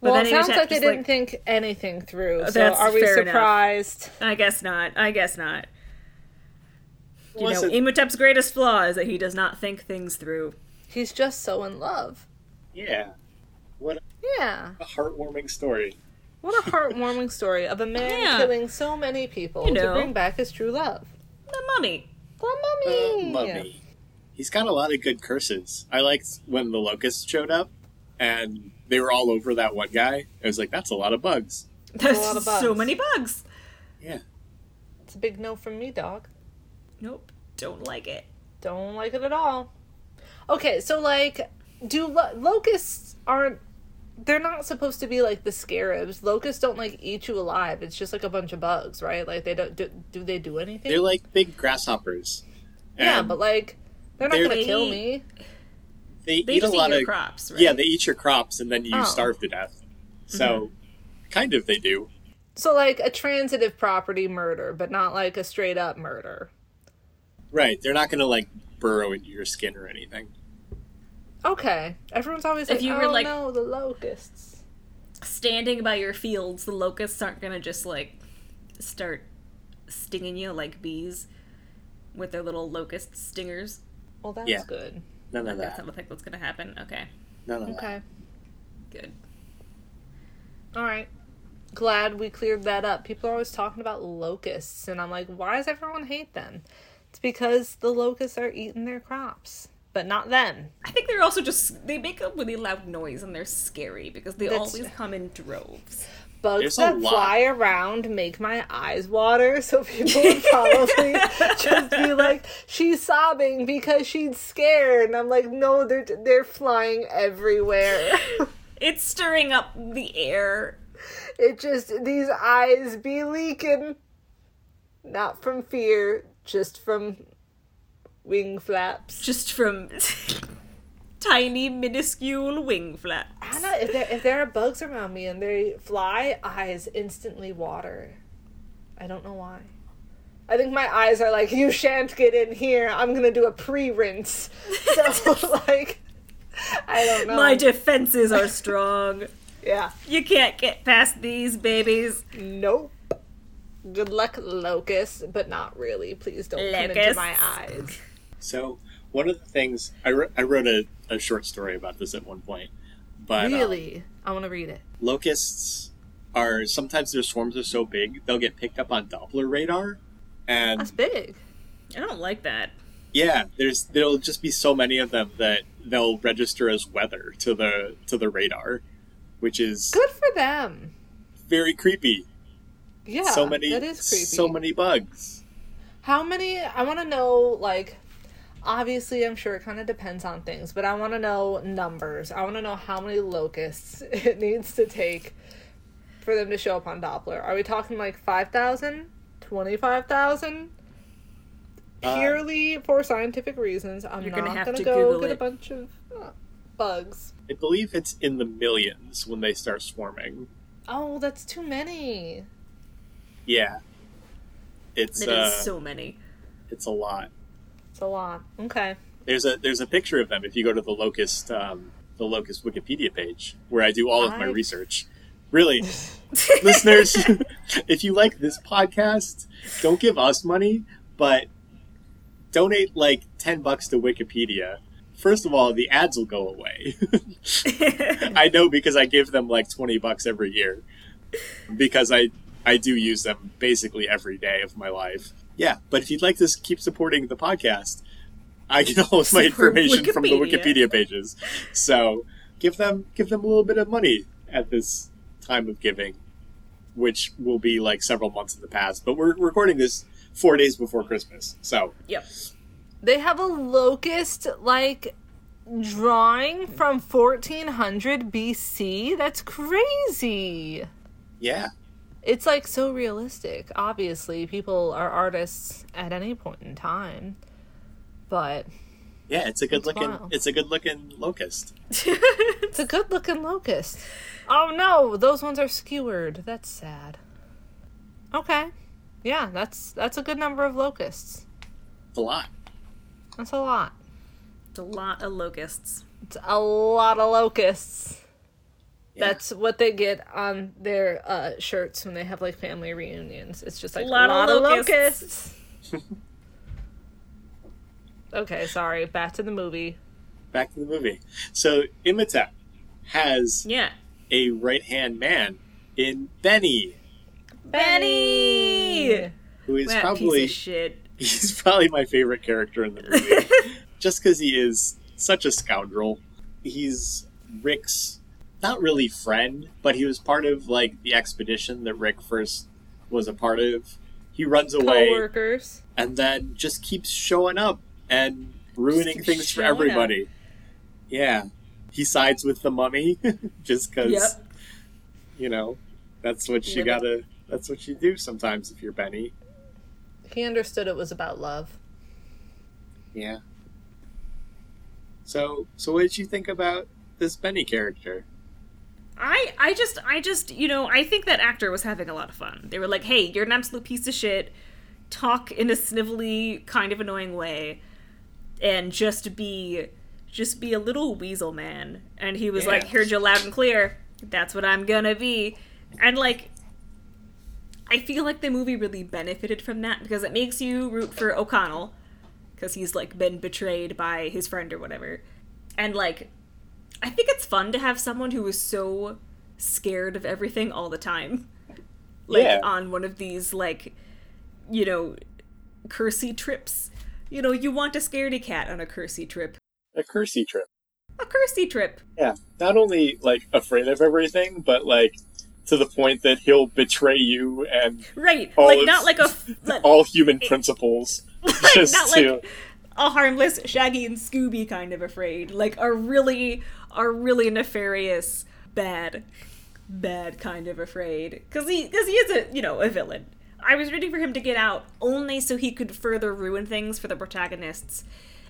But Well, it sounds Imhotep like they didn't think anything through. So That's are we fair enough. surprised? I guess not. I guess not. You know, Wasn't- Imhotep's greatest flaw is that he does not think things through. He's just so in love. Yeah. What Yeah. a heartwarming story. What a heartwarming story of a man Yeah. killing so many people You to bring back his true love. The mummy. The mummy. mummy. He's got a lot of good curses. I liked when the locusts showed up and they were all over that one guy. I was like, that's a lot of bugs. That's lot of so many bugs. Yeah. It's a big no from me, dog. Nope. Don't like it. Don't like it at all. Okay, so like, do lo- locusts aren't? They're not supposed to be like the scarabs. Locusts don't like eat you alive. It's just like a bunch of bugs, right? Like they don't do. Do they do anything? They're like big grasshoppers. yeah, but like, they're not they're- gonna kill They- me. they, They eat a just eat lot your of crops, right? Yeah, they eat your crops and then you Oh. starve to death. Mm-hmm. So, kind of they do. So like a transitive property murder, but not like a straight up murder. Right. They're not going to like burrow into your skin or anything. Okay, everyone's always If like, you "Oh were, like- no, the locusts." Standing by your fields, the locusts aren't gonna just like start stinging you like bees with their little locust stingers. Well, that's Yeah. good. None of That's that. not think what's gonna happen. Okay, None of that. Okay, good. all right. Glad we cleared that up. People are always talking about locusts, and I'm like, why does everyone hate them? It's because the locusts are eating their crops, but not them. I think they're also just they make a really loud noise and they're scary because they That's- always come in droves. Bugs There's that fly around make my eyes water, so people would probably just be like, "She's sobbing because she's scared," and I'm like, "No, they're they're flying everywhere." It's stirring up the air. it just these eyes be leaking, not from fear, just from wing flaps. just from tiny minuscule wing flaps. Anna, if there if there are bugs around me and they fly, eyes instantly water. I don't know why. I think my eyes are like, you shan't get in here. I'm gonna do a pre-rinse. So like, I don't know. My defenses are strong. yeah. You can't get past these babies. Nope. Good luck, locust, but not really. Please don't come into my eyes. So, one of the things I, wrote I wrote a, a short story about this at one point. But um, Really, I want to read it. locusts are sometimes their swarms are so big they'll get picked up on Doppler radar, and That's big. I don't like that. yeah, there's there'll just be so many of them that they'll register as weather to the to the radar, which is Good for them. very creepy. Yeah, so many, That is creepy. so many bugs. How many? I want to know, like, obviously, I'm sure it kind of depends on things, but I want to know numbers. I want to know how many locusts it needs to take for them to show up on Doppler. Are we talking like 5,000? 25,000? Uh, Purely for scientific reasons. I'm You're not gonna have going to go Google get a bunch of uh, bugs. I believe it's in the millions when they start swarming. Oh, that's too many. Yeah, it's It is uh, so many. it's a lot. It's a lot. Okay. There's a there's a picture of them if you go to the locust um, the locust Wikipedia page where I do all of my research. Really, listeners, if you like this podcast, don't give us money, but donate like ten bucks to Wikipedia. First of all, the ads will go away. I know because I give them like twenty bucks every year because I I do use them basically every day of my life. Yeah, but if you'd like to keep supporting the podcast, I get all of my information from the Wikipedia. Wikipedia pages. So give them give them a little bit of money at this time of giving, which will be like several months in the past. But we're recording this four days before Christmas, so yep. They have a locust like drawing from 1400 BC? That's crazy. Yeah. It's like so realistic. Obviously, people are artists at any point in time. But Yeah, it's a good That's looking wild. it's a good looking locust. it's a good looking locust. Oh no, those ones are skewered. That's sad. Okay. Yeah, that's that's a good number of locusts. It's a lot. That's a lot. It's a lot of locusts. It's a lot of locusts. Yeah. That's what they get on their uh, shirts when they have like family reunions. It's just like a Lot lot, of locusts. locusts. okay, sorry. Back to the movie. Back to the movie. So Imhotep has Yeah. a right hand man in Benny, Benny! who is That probably shit. he's probably my favorite character in the movie. just because he is such a scoundrel. He's Rick's not really friend, but he was part of like the expedition that Rick first was a part of. He runs away Co-workers. and then just keeps showing up and ruining things for showing up. everybody. Yeah. He sides with the mummy just because Yep. you know, that's what you gotta that's what you do sometimes if you're Benny. He understood it was about love. Yeah. So so what did you think about this Benny character? I I just I just you know I think that actor was having a lot of fun. They were like, "Hey, you're an absolute piece of shit. Talk in a snivelly, kind of annoying way, and just be just be a little weasel man." And he was Yeah. like, "Heard you loud and clear. That's what I'm gonna be." And like, I feel like the movie really benefited from that because it makes you root for O'Connell because he's like been betrayed by his friend or whatever, and like I think it's fun to have someone who is so scared of everything all the time. Like Yeah. on one of these like you know cursey trips. You know, you want a scaredy cat on a cursey trip. A cursey trip. A cursey trip. Yeah. Not only like afraid of everything, but like to the point that he'll betray you and Right. All like of- not like a like, all human principles. just not to like a harmless Shaggy and Scooby kind of afraid. Like a really a really nefarious bad bad kind of afraid cuz he cuz he is a, you know, a villain. I was rooting for him to get out only so he could further ruin things for the protagonists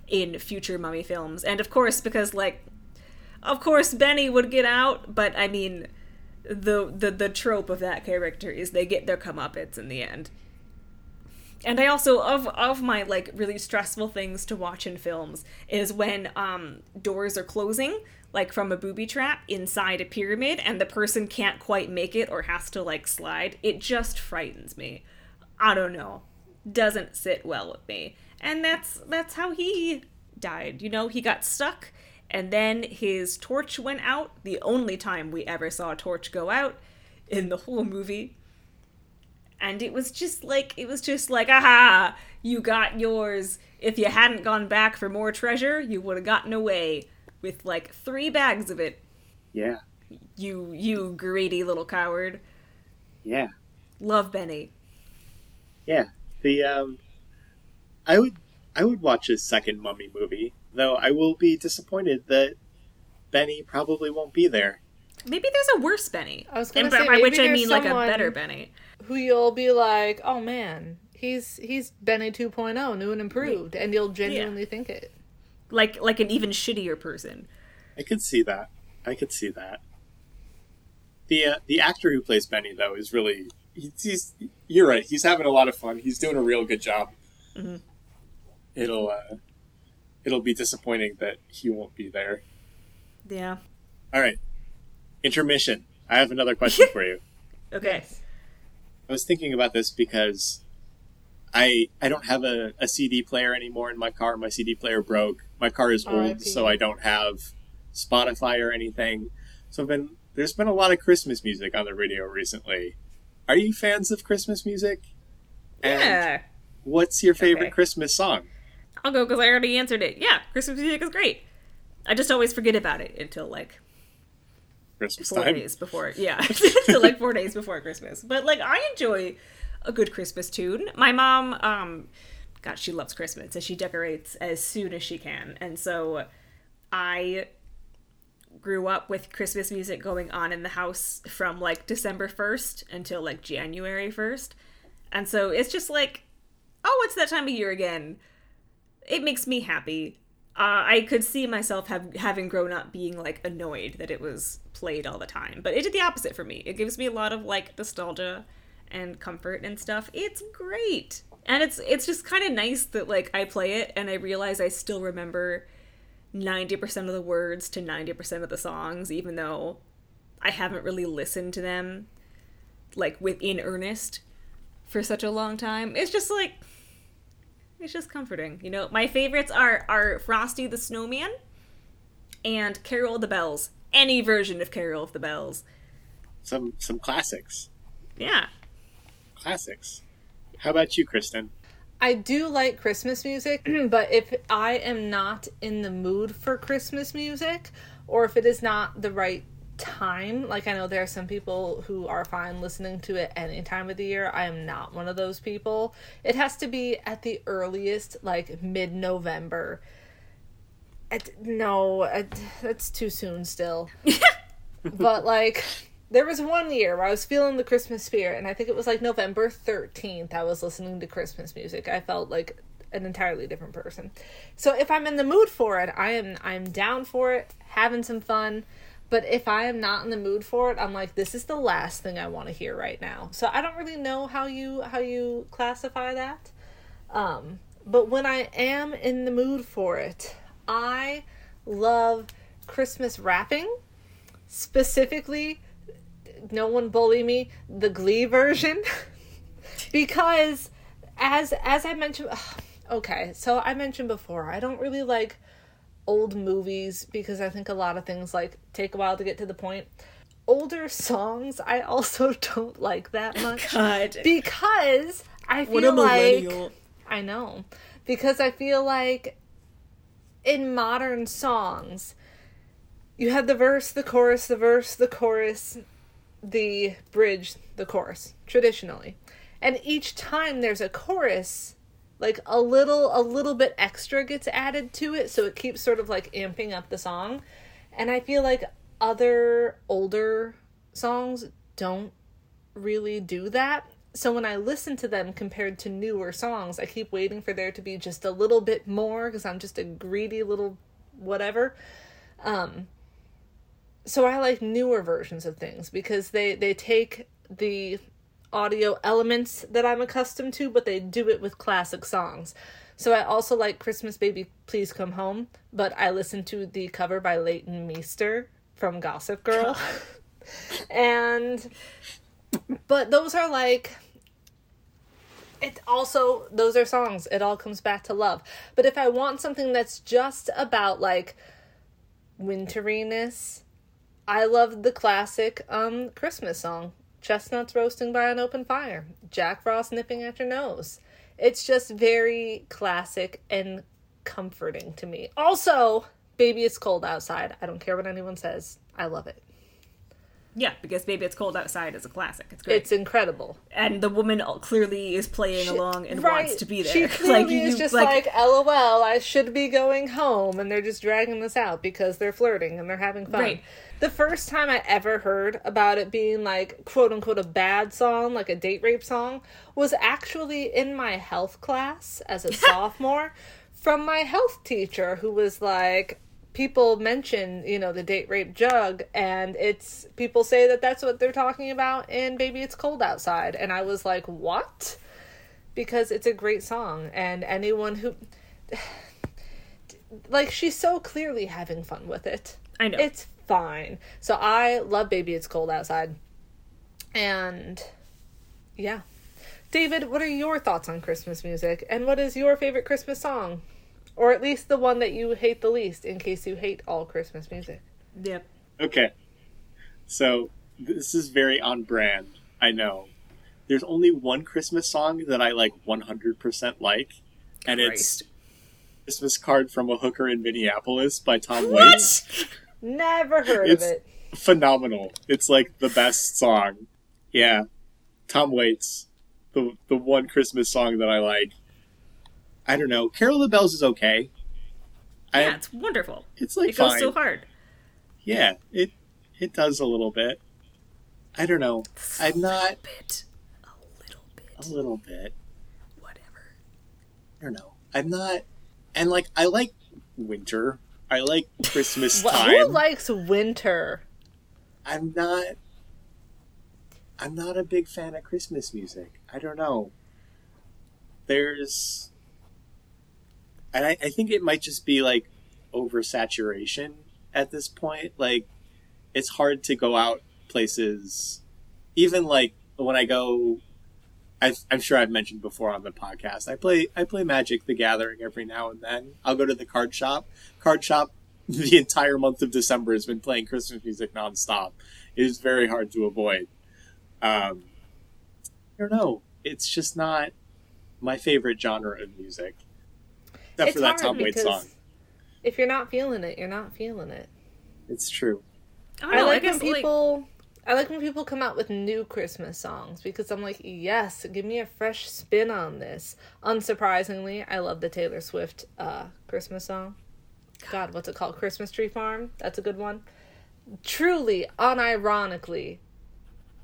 in future mummy films. And of course because like of course Benny would get out, but I mean the the the trope of that character is they get their comeuppance in the end and I also of of my like really stressful things to watch in films is when um doors are closing like from a booby trap inside a pyramid and the person can't quite make it or has to like slide it just frightens me. I don't know. Doesn't sit well with me. And that's that's how he died you know? He got stuck and then his torch went out the only time we ever saw a torch go out in the whole movie. And it was just like it was just like ah, aha you got yours. If you hadn't gone back for more treasure you would have gotten away with like three bags of it Yeah. you you greedy little coward Yeah. love benny Yeah. The um I would I would watch a second mummy movie, though I will be disappointed that Benny probably won't be there. maybe there's a worse benny I was gonna and say, by maybe which i mean like a better benny Who you'll be like, oh man, he's he's Benny 2.0, new and improved, and you'll genuinely think it. Like like an even shittier person I could see that. I could see that. The uh, the actor who plays Benny though is really he's, he's you're right. He's having a lot of fun. He's doing a real good job. Mhm. It'll uh, it'll be disappointing that he won't be there. yeah All right, intermission. I have another question for you. okay I was thinking about this because I I don't have a, a CD player anymore in my car. My CD player broke. My car is oh, old, R.I.P.. so I don't have Spotify or anything. So I've been there's been a lot of Christmas music on the radio recently. Are you fans of Christmas music? And yeah what's your favorite Okay. Christmas song? i'll go because i already answered it yeah christmas music is great i just always forget about it until like Christmas four time. days before yeah so like four days before christmas but like i enjoy a good christmas tune my mom um god she loves christmas and she decorates as soon as she can and so I grew up with Christmas music going on in the house from like December 1st until like January 1st. And so it's just like, oh, it's that time of year again. It makes me happy. Uh, I could see myself have, having grown up being like annoyed that it was played all the time, but it did the opposite for me. It gives me a lot of like nostalgia and comfort and stuff. It's great. And it's it's just kind of nice that like I play it and I realize I still remember 90% of the words to 90% of the songs even though I haven't really listened to them like within earnest for such a long time. It's just like it's just comforting. You know, my favorites are are Frosty the Snowman and Carol of the Bells. Any version of Carol of the Bells. Some some classics. Yeah. Classics. How about you, Kristen? I do like Christmas music, but if I am not in the mood for Christmas music, or if it is not the right time, like I know there are some people who are fine listening to it any time of the year. I am not one of those people. It has to be at the earliest, like mid November. No, that's too soon still. but like there was one year where I was feeling the Christmas spirit, and I think it was like November 13th. I was listening to Christmas music. I felt like an entirely different person. So if I'm in the mood for it, I am I'm down for it, having some fun. But if I am not in the mood for it, I'm like, this is the last thing I want to hear right now. So I don't really know how you how you classify that. Um, but when I am in the mood for it, I love Christmas wrapping, specifically no one bully me the glee version. Because as as i mentioned okay so i mentioned before i don't really like old movies because i think a lot of things like take a while to get to the point. Older songs i also don't like that much God. because i feel like i know. Because i feel like in modern songs you have the verse the chorus the verse the chorus the bridge, the chorus, traditionally. And each time there's a chorus, like a little a little bit extra gets added to it, so it keeps sort of like amping up the song. And I feel like other older songs don't really do that. So when I listen to them compared to newer songs, I keep waiting for there to be just a little bit more because I'm just a greedy little whatever. Um, so I like newer versions of things because they they take the audio elements that I'm accustomed to, but they do it with classic songs. So I also like Christmas Baby Please Come Home, but I listen to the cover by Leighton Meester from Gossip Girl. and but those are like it also those are songs. It all comes back to love. But if I want something that's just about like winteriness I love the classic um Christmas song, Chestnuts Roasting by an Open Fire, Jack Frost Nipping at Your Nose. It's just very classic and comforting to me. Also, Baby It's Cold Outside. I don't care what anyone says. I love it. Yeah, because Baby It's Cold Outside is a classic. It's great. It's incredible. And the woman clearly is playing she, along and right. wants to be there. She clearly like, is just like, like, LOL, I should be going home. And they're just dragging this out because they're flirting and they're having fun. Right. The first time I ever heard about it being like quote unquote a bad song, like a date rape song, was actually in my health class as a sophomore from my health teacher who was like, people mention, you know, the date rape jug, and it's people say that that's what they're talking about in Baby It's Cold Outside. And I was like, what? Because it's a great song, and anyone who. Like, she's so clearly having fun with it. I know. It's fine. So I love Baby It's Cold Outside. And yeah. David, what are your thoughts on Christmas music? And what is your favorite Christmas song? Or at least the one that you hate the least, in case you hate all Christmas music. Yep. Okay. So this is very on brand. I know. There's only one Christmas song that I like 100% like, and Christ. it's Christmas Card from a Hooker in Minneapolis by Tom Waits. Never heard it's of it. Phenomenal. It's like the best song. Yeah. Tom Waits. The the one Christmas song that I like. I don't know. Carol the Bells is okay. I, yeah, it's wonderful. it's like It goes fine. so hard. Yeah, it it does a little bit. I don't know. I'm not Bit, a little bit, a little bit. whatever. I don't know. I'm not, and like I like winter. I like Christmas time. Who likes winter? I'm not. I'm not a big fan of Christmas music. I don't know. There's, and I, I think it might just be like oversaturation at this point. Like, it's hard to go out places, even like when I go. I've, I'm sure I've mentioned before on the podcast. I play I play Magic: The Gathering every now and then. I'll go to the card shop. Card shop the entire month of December has been playing Christmas music nonstop. It is very hard to avoid. Um, I don't know. It's just not my favorite genre of music. Except it's for that hard Tom Waits because song. if you're not feeling it, you're not feeling it. It's true. I don't I like I guess when like people. I like when people come out with new Christmas songs because I'm like, yes, give me a fresh spin on this. Unsurprisingly, I love the Taylor Swift uh, Christmas song. God, what's it called? Christmas Tree Farm. That's a good one. Truly, unironically,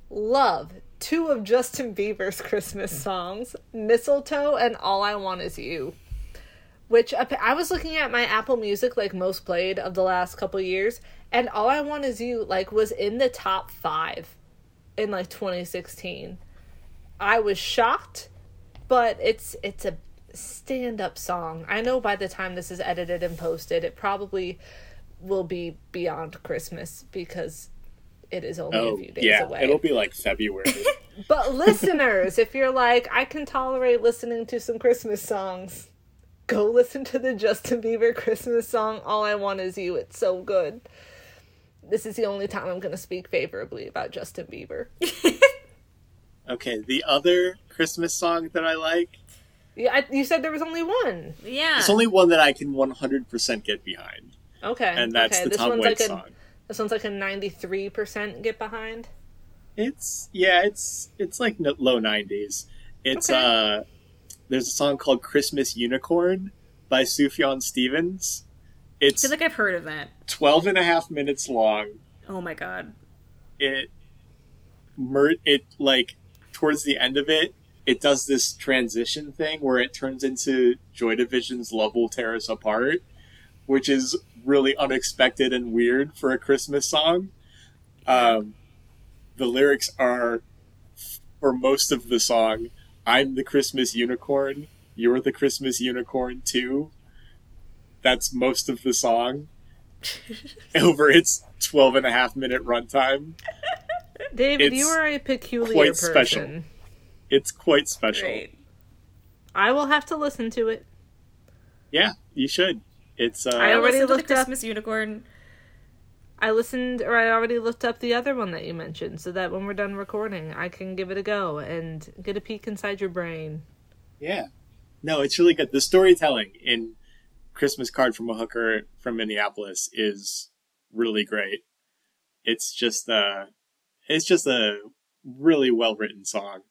love two of Justin Bieber's Christmas songs, Mistletoe and All I Want Is You. Which I was looking at my Apple Music, like most played of the last couple years, and All I Want Is You, like, was in the top five in like 2016. I was shocked, but it's it's a stand up song. I know by the time this is edited and posted, it probably will be beyond Christmas because it is only a Oh, few days yeah. away. It'll be like February. But listeners, if you're like, I can tolerate listening to some Christmas songs, go listen to the Justin Bieber Christmas song, All I Want Is You. It's so good. This is the only time I'm going to speak favorably about Justin Bieber. okay, the other Christmas song that I like, Yeah, I, you said there was only one. yeah. it's only one that I can 100% get behind, Okay. and that's okay. the this Tom one's Waits like a, song. This one's like a 93% get behind. It's yeah, it's it's like no, low nineties. It's Okay. uh, there's a song called "Christmas Unicorn" by Sufjan Stevens. I It's feel like I've heard of that. 12 and a half minutes long. Oh my god. It mer- it like towards the end of it, it does this transition thing where it turns into Joy Division's "Love Will Tear Us Apart," which is really unexpected and weird for a Christmas song. Um, the lyrics are for most of the song I'm the Christmas unicorn, you're the Christmas unicorn too. That's most of the song over its 12 and a half minute runtime. David, It's you are a peculiar quite person. special. It's quite special. Great. I will have to listen to it. Yeah, you should. It's uh, I I already listened to the looked up- Christmas unicorn. I listened, or I already looked up the other one that you mentioned, so that when we're done recording, I can give it a go and get a peek inside your brain. Yeah. No, it's really good. The storytelling in Christmas Card from a Hooker from Minneapolis is really great. It's just uh it's just a really well written song.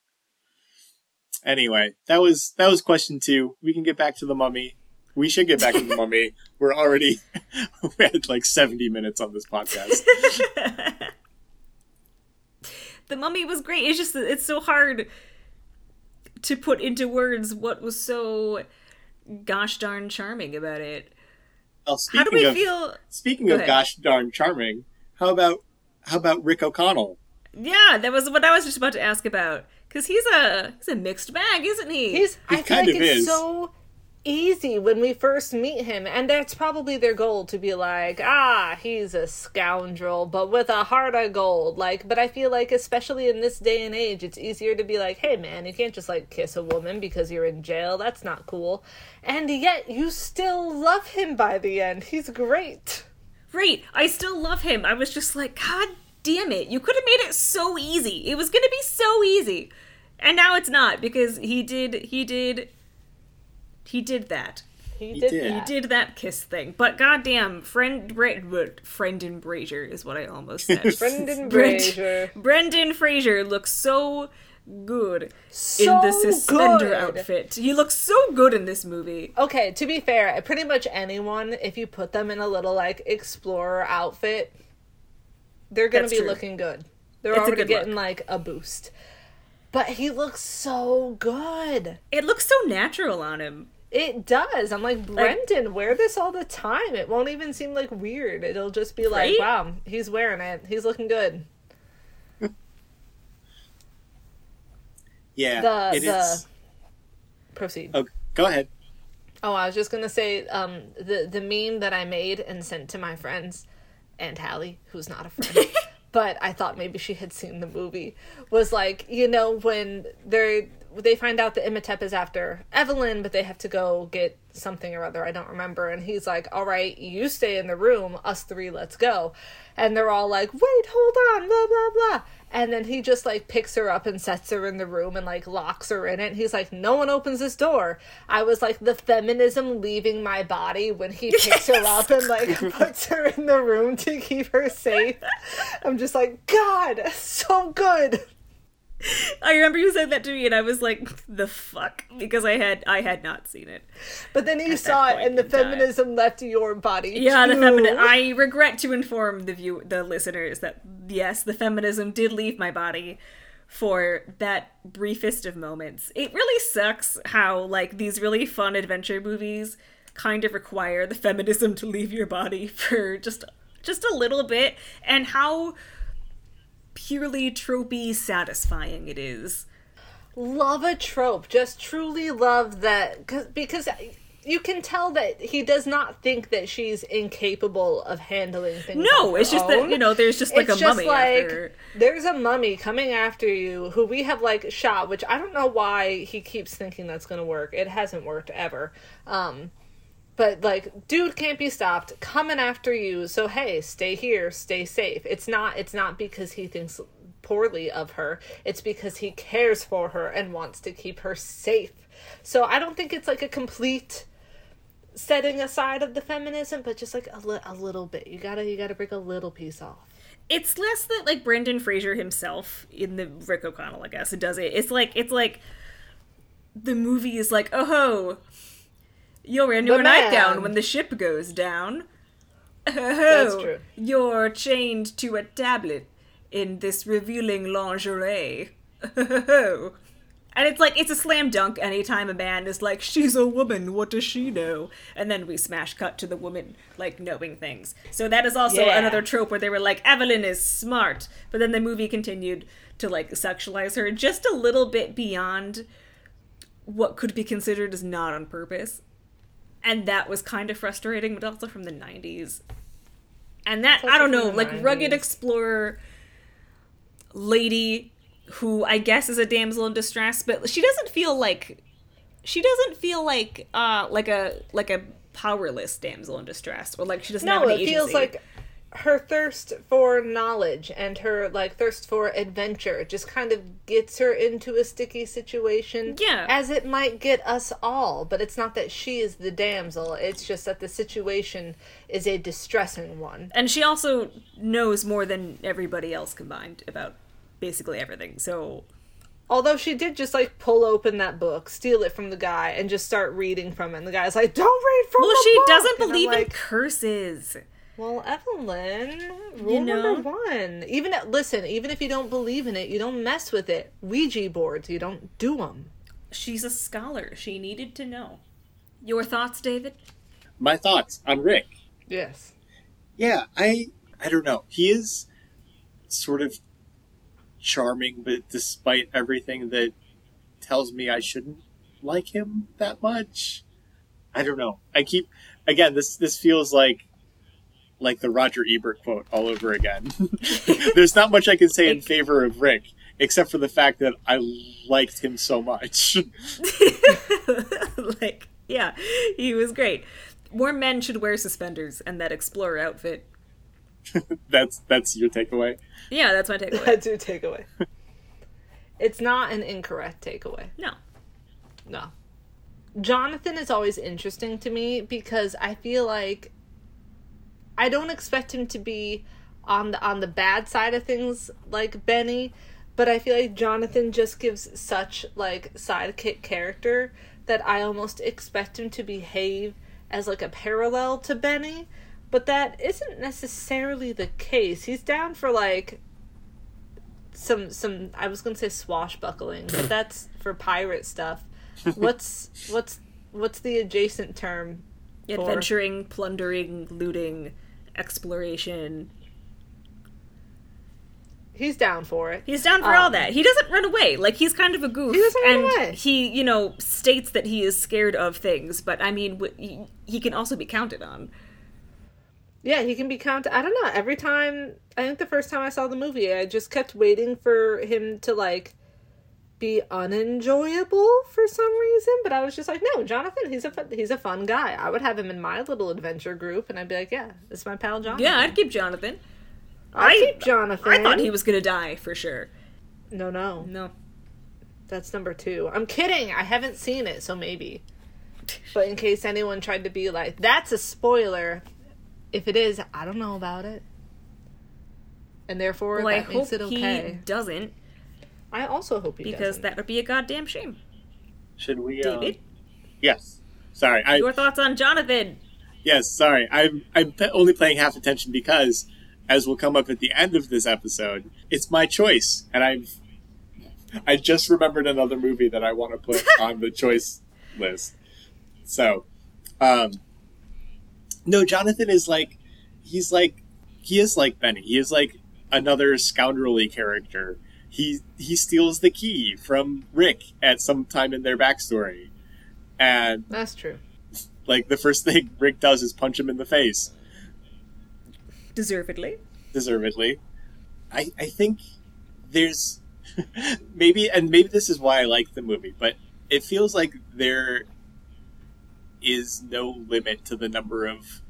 Anyway, that was that was question two. We can get back to the mummy. We should get back to the mummy. We're already we had like seventy minutes on this podcast. the mummy was great. It's just it's so hard to put into words what was so gosh darn charming about it. Well, How do speaking we of feel? speaking Go of ahead. gosh darn charming, how about how about Rick O'Connell? Yeah, that was what I was just about to ask about. Cause he's a he's a mixed bag, isn't he? He's, He I feel kind like of it's is. so easy when we first meet him, and that's probably their goal to be like, ah, he's a scoundrel, but with a heart of gold. Like, but I feel like, especially in this day and age, it's easier to be like, hey man, you can't just like kiss a woman because you're in jail. That's not cool. And yet, you still love him by the end. He's great. Right. I still love him. I was just like, God damn it. You could have made it so easy. It was going to be so easy. And now it's not because he did he did he did that. He, He did, did. He that. did that kiss thing. But goddamn, friend Bra- what- Brendan Brazier is what I almost said. Brendan Brent- Fraser. Brendan Fraser looks so good in So the suspender good. outfit. He looks so good in this movie. Okay, to be fair, pretty much anyone, if you put them in a little like explorer outfit, they're gonna That's be true. looking good. They're It's already good getting look. like a boost. But he looks so good. It looks so natural on him. It does. I'm like, Brendan, wear this all the time. It won't even seem like weird. It'll just be like, wow, he's wearing it. He's looking good. Yeah, The it the is- proceed. Oh, go ahead. Oh, I was just gonna say, um, the the meme that I made and sent to my friends and Hallie, who's not a friend, but I thought maybe she had seen the movie, was like, you know, when they're they find out that Imhotep is after Evelyn, but they have to go get something or other. I don't remember. And he's like, "All right, you stay in the room. Us three, let's go." And they're all like, "Wait, hold on, blah blah blah." And then he just like picks her up and sets her in the room and like locks her in it. He's like, "No one opens this door." I was like, the feminism leaving my body when he picks her up and like puts her in the room to keep her safe. I'm just like, God, so good. I remember you said that to me, and I was like, "The fuck," because I had I had not seen it. But then you saw it and the in time. feminism left your body. Yeah, the too. feminine. I regret to inform the view the listeners that yes, the feminism did leave my body for that briefest of moments. It really sucks how like these really fun adventure movies kind of require the feminism to leave your body for just just a little bit and how purely tropey satisfying it is. love a trope. Just truly love that cause, because you can tell that he does not think that she's incapable of handling things. No, it's just that you know there's just like it's a just mummy like after. there's a mummy coming after you who we have like shot, which I don't know why he keeps thinking that's gonna work. It hasn't worked ever. Um but like dude can't be stopped coming after you. So hey stay here stay safe. It's not it's not because he thinks poorly of her. It's because he cares for her and wants to keep her safe. So i don't think it's like a complete setting aside of the feminism but just like a, li- a little bit. You gotta you gotta break a little piece off. It's less that like Brendan Fraser himself in the Rick O'Connell, I guess, it does it. It's like it's like the movie is like, oh ho, you're wearing your The nightgown man. when the ship goes down. Oh, That's true. You're chained to a tablet in this revealing lingerie. Oh. And it's like it's a slam dunk anytime a man is like, she's a woman, what does she know? And then we smash cut to the woman like knowing things. So that is also Yeah. another trope where they were like, Evelyn is smart. But then the movie continued to like sexualize her just a little bit beyond what could be considered as not on purpose. And that was kind of frustrating, but also from the 90s. And that, I don't know, like rugged explorer lady who I guess is a damsel in distress, but she doesn't feel like she doesn't feel like uh like a like a powerless damsel in distress or like she doesn't have no any it feels agency. like her thirst for knowledge and her like thirst for adventure just kind of gets her into a sticky situation Yeah. as it might get us all but it's not that she is the damsel it's just that the situation is a distressing one and she also knows more than everybody else combined about basically everything. So although she did just like pull open that book steal it from the guy and just start reading from it and the guy's like don't read from it! well, she book!" doesn't And believe in curses. Well, Evelyn, rule You know? number one. Even listen, even if you don't believe in it, you don't mess with it. Ouija boards, you don't do them. She's a scholar. She needed to know. Your thoughts, David? My thoughts on Rick. Yes. Yeah, I I don't know. He is sort of charming, but despite everything that tells me I shouldn't like him that much, I don't know. I keep again. This this feels like like the Roger Ebert quote all over again. There's not much I can say in favor of Rick, except for the fact that I liked him so much. like, yeah, he was great. More men should wear suspenders and that explorer outfit. that's that's your takeaway. Yeah, that's my takeaway. That's your takeaway. it's not an incorrect takeaway. No. No. Jonathan is always interesting to me because I feel like I don't expect him to be on the on the bad side of things like Benny, but I feel like Jonathan just gives such like sidekick character that I almost expect him to behave as like a parallel to Benny, but that isn't necessarily the case. He's down for like some some I was going to say swashbuckling, but that's for pirate stuff. What's what's what's the adjacent term? for- Adventuring, plundering, looting, exploration. He's down for it. He's down for all Um, that. He doesn't run away. Like he's kind of a goof, He doesn't run and away. he, you know, states that he is scared of things. But I mean, he, he can also be counted on. Yeah, he can be counted. I don't know. Every time, I think the first time I saw the movie, I just kept waiting for him to like be unenjoyable for some reason. But I was just like, no, Jonathan, he's a fun, he's a fun guy. I would have him in my little adventure group, and I'd be like, yeah, this is my pal Jonathan. Yeah, I'd keep Jonathan. I'd I- keep Jonathan. I thought he was gonna die for sure. No, no, No, that's number two. I'm kidding. I haven't seen it, so maybe. But in case anyone tried to be like, that's a spoiler. If it is, I don't know about it. And therefore, well, I that hope makes it he doesn't I also hope he because doesn't. that would be a goddamn shame. Should we? Uh, David, yes. Sorry. I your thoughts on Jonathan? yes. Sorry. I'm I'm p- only paying half attention because, as will come up at the end of this episode, it's my choice, and I've I just remembered another movie that I want to put on the choice list. So, um, no, Jonathan is like he's like he is like Benny. He is like another scoundrelly character. He he steals the key from Rick at some time in their backstory, and That's true. like the first thing Rick does is punch him in the face, Deservedly. deservedly. I I think there's maybe and maybe this is why I like the movie, but it feels like there is no limit to the number of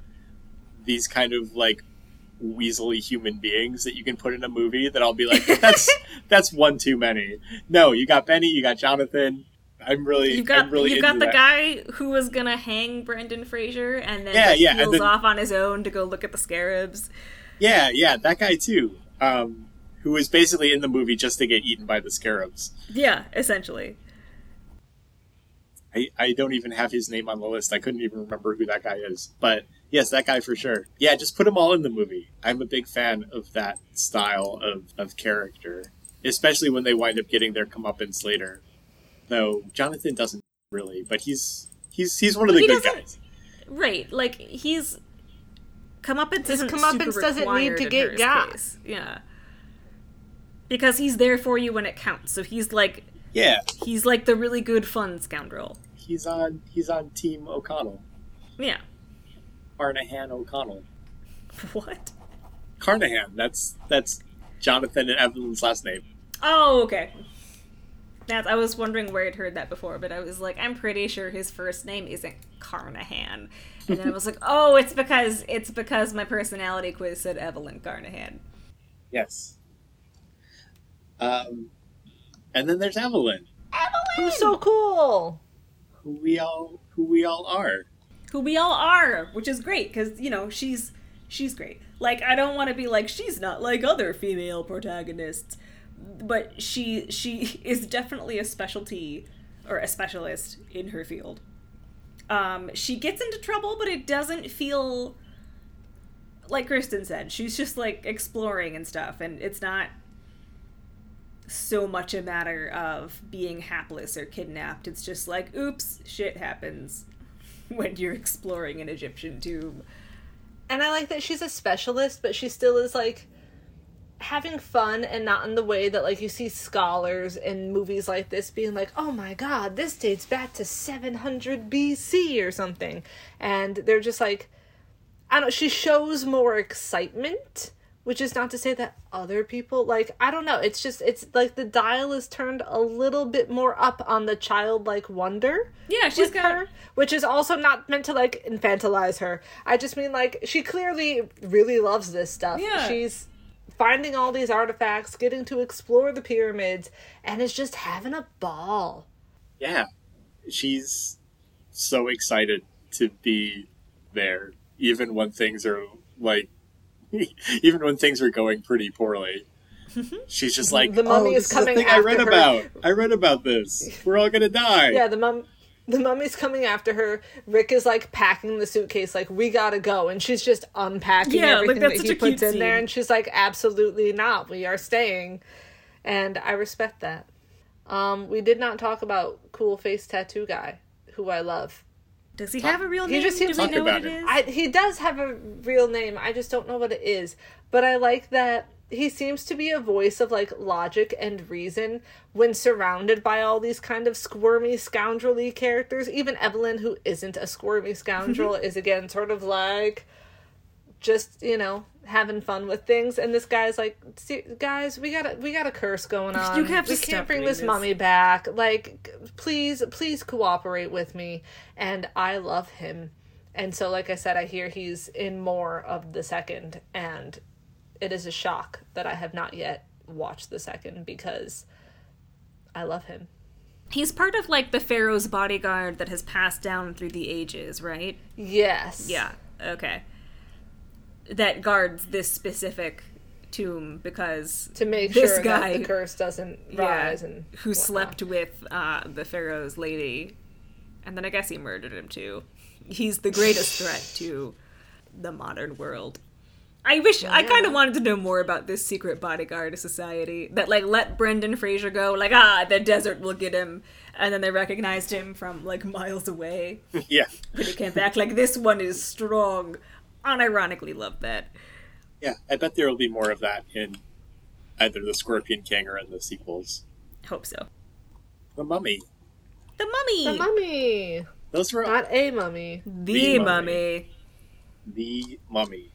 these kind of like weaselly human beings that you can put in a movie that I'll be like that's that's one too many. No, you got Benny, you got Jonathan. I'm really You've got I'm really you've got the that. guy who was gonna hang Brendan Fraser and then Yeah, yeah, heals then- off on his own to go look at the scarabs. Yeah, yeah, that guy too. Um, who was basically in the movie just to get eaten by the scarabs. Yeah, essentially. I, I don't even have his name on the list. I couldn't even remember who that guy is. But yes, that guy for sure. Yeah, just put them all in the movie. I'm a big fan of that style of, of character, especially when they wind up getting their comeuppance later. Though Jonathan doesn't really, but he's he's he's one of the He good guys. Right, like he's comeuppance His comeuppance super doesn't need to get his got. case. Yeah, because he's there for you when it counts. So he's like Yeah, he's like the really good fun scoundrel. he's on he's on Team O'Connell, Yeah. Carnahan O'Connell. What? Carnahan. That's that's Jonathan and Evelyn's last name. Oh, okay. That's, I was wondering where I'd heard that before, but I was like, I'm pretty sure his first name isn't Carnahan. And then I was like, oh, it's because it's because my personality quiz said Evelyn Carnahan. Yes. Um, and then there's Evelyn, Evelyn, Who's so cool? who we all who we all are. Who we all are, which is great because you know she's she's great. Like I don't want to be like she's not like other female protagonists, but she she is definitely a specialty or a specialist in her field. Um, she gets into trouble, but it doesn't feel like Kristen said. She's just like exploring and stuff, and it's not so much a matter of being hapless or kidnapped. It's just like, oops, shit happens when you're exploring an Egyptian tomb. And I like that she's a specialist, but she still is like having fun and not in the way that like you see scholars in movies like this being like, "Oh my god, this dates back to 700 BC or something." And they're just like I don't she shows more excitement, which is not to say that other people like I don't know, it's just it's like the dial is turned a little bit more up on the childlike wonder Yeah, she's got her, which is also not meant to like infantilize her. I just mean like she clearly really loves this stuff. Yeah. She's finding all these artifacts, getting to explore the pyramids, and is just having a ball. Yeah, she's so excited to be there, even when things are like, even when things are going pretty poorly. She's just like, The mummy oh, is coming is the thing I read her." about. I read about this. We're all gonna die. Yeah, the mum the mummy's coming after her. Rick is like packing the suitcase, like, we gotta go. And she's just unpacking Yeah, like, everything that's that such he a cute puts in there. scene. And she's like, absolutely not. We are staying. And I respect that. Um, we did not talk about cool face tattoo guy, who I love. Does he have a real He name? just Do seems we know what it is? I, he does have a real name. I just don't know what it is. But I like that he seems to be a voice of like logic and reason when surrounded by all these kind of squirmy, scoundrelly characters. Even Evelyn, who isn't a squirmy scoundrel, mm-hmm. is again sort of like just you know having fun with things. And this guy's like, "See, guys, we got a we got a curse going on. You have to we can't bring this this." mummy back. Like, please, please cooperate with me. And I love him. And so, like I said, I hear he's in more of the second, and it is a shock that I have not yet watched the second because I love him. He's part of like the Pharaoh's bodyguard that has passed down through the ages, right? Yes. Yeah. Okay. That guards this specific tomb because To make this sure guy that the curse doesn't yeah, rise and who whatnot. slept with uh, the Pharaoh's lady, and then I guess he murdered him too. He's the greatest threat to the modern world. I wish I kind of wanted to know more about this secret bodyguard society that like let Brendan Fraser go like ah the desert will get him and then they recognized him from like miles away yeah, when he came back like this one is strong unironically love that yeah. I bet there will be more of that in either the Scorpion King or in the sequels. hope so The Mummy. the mummy The mummy, Those were not a mummy. the, The mummy. mummy. the Mummy.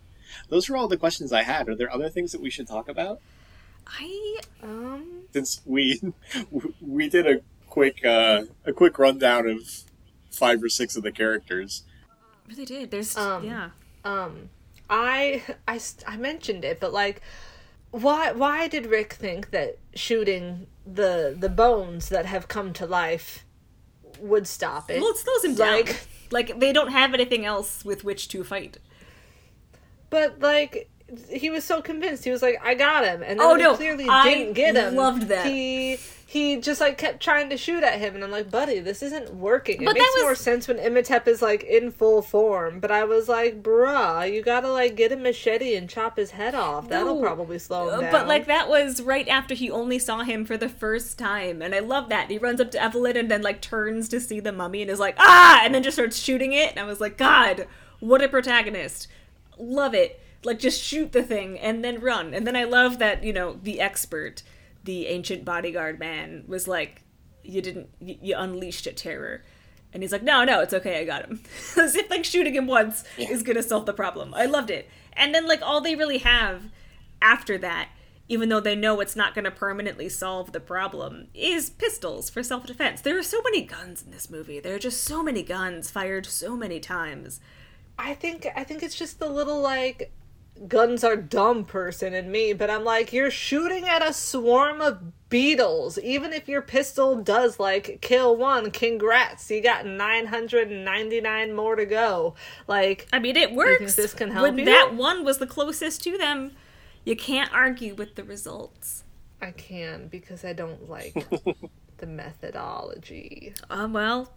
Those were all the questions I had. Are there other things that we should talk about? I Um, Since we we did a quick uh, a quick rundown of five or six of the characters. really did there's Um, yeah um, I, I, I mentioned it, but like, why, why did Rick think that shooting the the bones that have come to life would stop it? well it slows him down Like- like they don't have anything else with which to fight But like he was so convinced. He was like, "I got him," and then Oh, he no, clearly I didn't get him. loved that. He he just like kept trying to shoot at him, and I'm like, "Buddy, this isn't working." It But makes was- more sense when Imhotep is like in full form. But I was like, "Bruh, you gotta like get a machete and chop his head off. That'll No. probably slow him Uh, down." But like that was right after he only saw him for the first time, and I love that. He runs up to Evelyn and then like turns to see the mummy and is like ah, and then just starts shooting it. And I was like, God, what a protagonist! Love it. Like just shoot the thing and then run. And then I love that you know the expert, the ancient bodyguard man, was like, you didn't, you, you unleashed a terror. And he's like, no, no, it's okay, I got him. As if like shooting him once is gonna solve the problem. I loved it. And then like all they really have after that, even though they know it's not gonna permanently solve the problem, is pistols for self defense. There are so many guns in this movie. There are just so many guns fired so many times. I think I think it's just the little like guns are dumb person in me, but I'm like, you're shooting at a swarm of beetles. Even if your pistol does like kill one, congrats. You got 999 more to go. Like I mean, it works. this can help when you? that one was the closest to them, you can't argue with the results. I can because I don't like the methodology. Uh, well,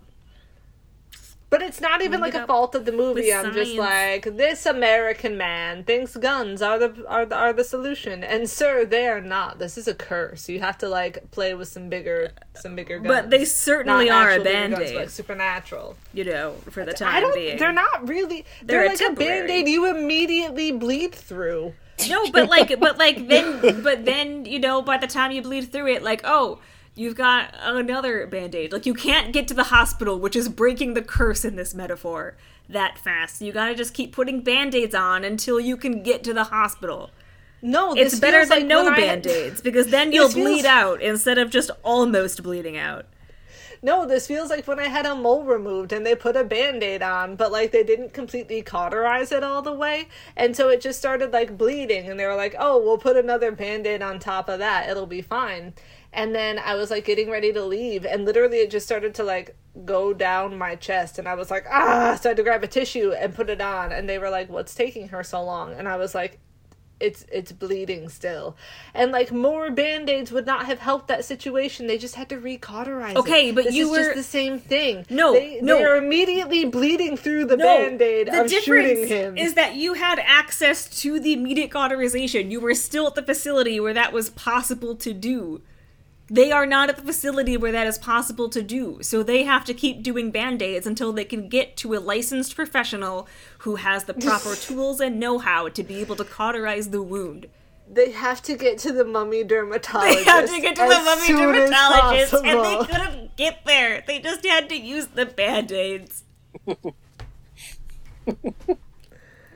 But it's not even like a fault of the movie. I'm just like this American man thinks guns are the are the, are the solution, and sir, they are not. This is a curse. You have to like play with some bigger some bigger guns. but they Not certainly are a band aid, supernatural. you know, for the I time don't. being. They're not really. They're They're, like a temporary. band aid you immediately bleed through. No, but like, but like, then, but then, you know, by the time you bleed through it, like, oh, you've got another band aid. Like, you can't get to the hospital, which is breaking the curse in this metaphor that fast. You gotta just keep putting band aids on until you can get to the hospital. No, It's better than like no when band aids because then you'll feels- bleed out instead of just almost bleeding out. No, this feels like when I had a mole removed and they put a band aid on, but like they didn't completely cauterize it all the way. And so it just started like bleeding. And they were like, oh, we'll put another band aid on top of that. It'll be fine. And then I was like getting ready to leave. And literally it just started to like go down my chest. And I was like, ah. So I had to grab a tissue and put it on. And they were like, what's taking her so long? And I was like, it's it's bleeding still and like more band-aids would not have helped that situation they just had to recauterize it. Okay, but this you is were- just the same thing No, they, no. they are immediately bleeding through the band-aid the of shooting difference him is that you had access to the immediate cauterization. You were still at the facility where that was possible to do. They are not at the facility where that is possible to do. So they have to keep doing band-aids until they can get to a licensed professional who has the proper tools and know-how to be able to cauterize the wound. they have to get to the mummy dermatologist They had to get to the mummy dermatologist and they couldn't get there. They just had to use the band-aids.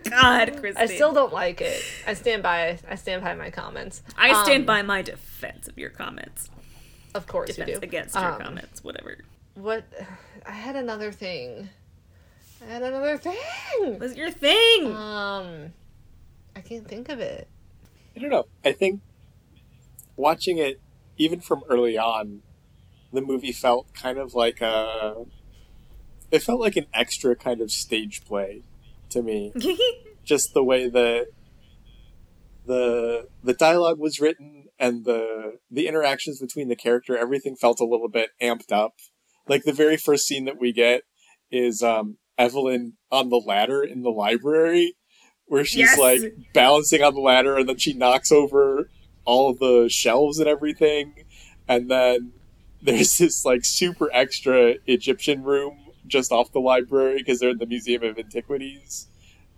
God, Christine. I still don't like it. I stand by. I stand by my comments. I stand Um, by my defense of your comments. Of course you do. against your Um, comments, whatever. What? I had another thing. I had another thing. Was your thing? Um, I can't think of it. I don't know. I think watching it, even from early on, the movie felt kind of like a. It felt like an extra kind of stage play to me. Just the way that the the dialogue was written and the the interactions between the character, everything felt a little bit amped up. Like the very first scene that we get is um, Evelyn on the ladder in the library, where she's Yes. like balancing on the ladder and then she knocks over all the shelves and everything. And then there's this like super extra Egyptian room just off the library because they're in the Museum of Antiquities.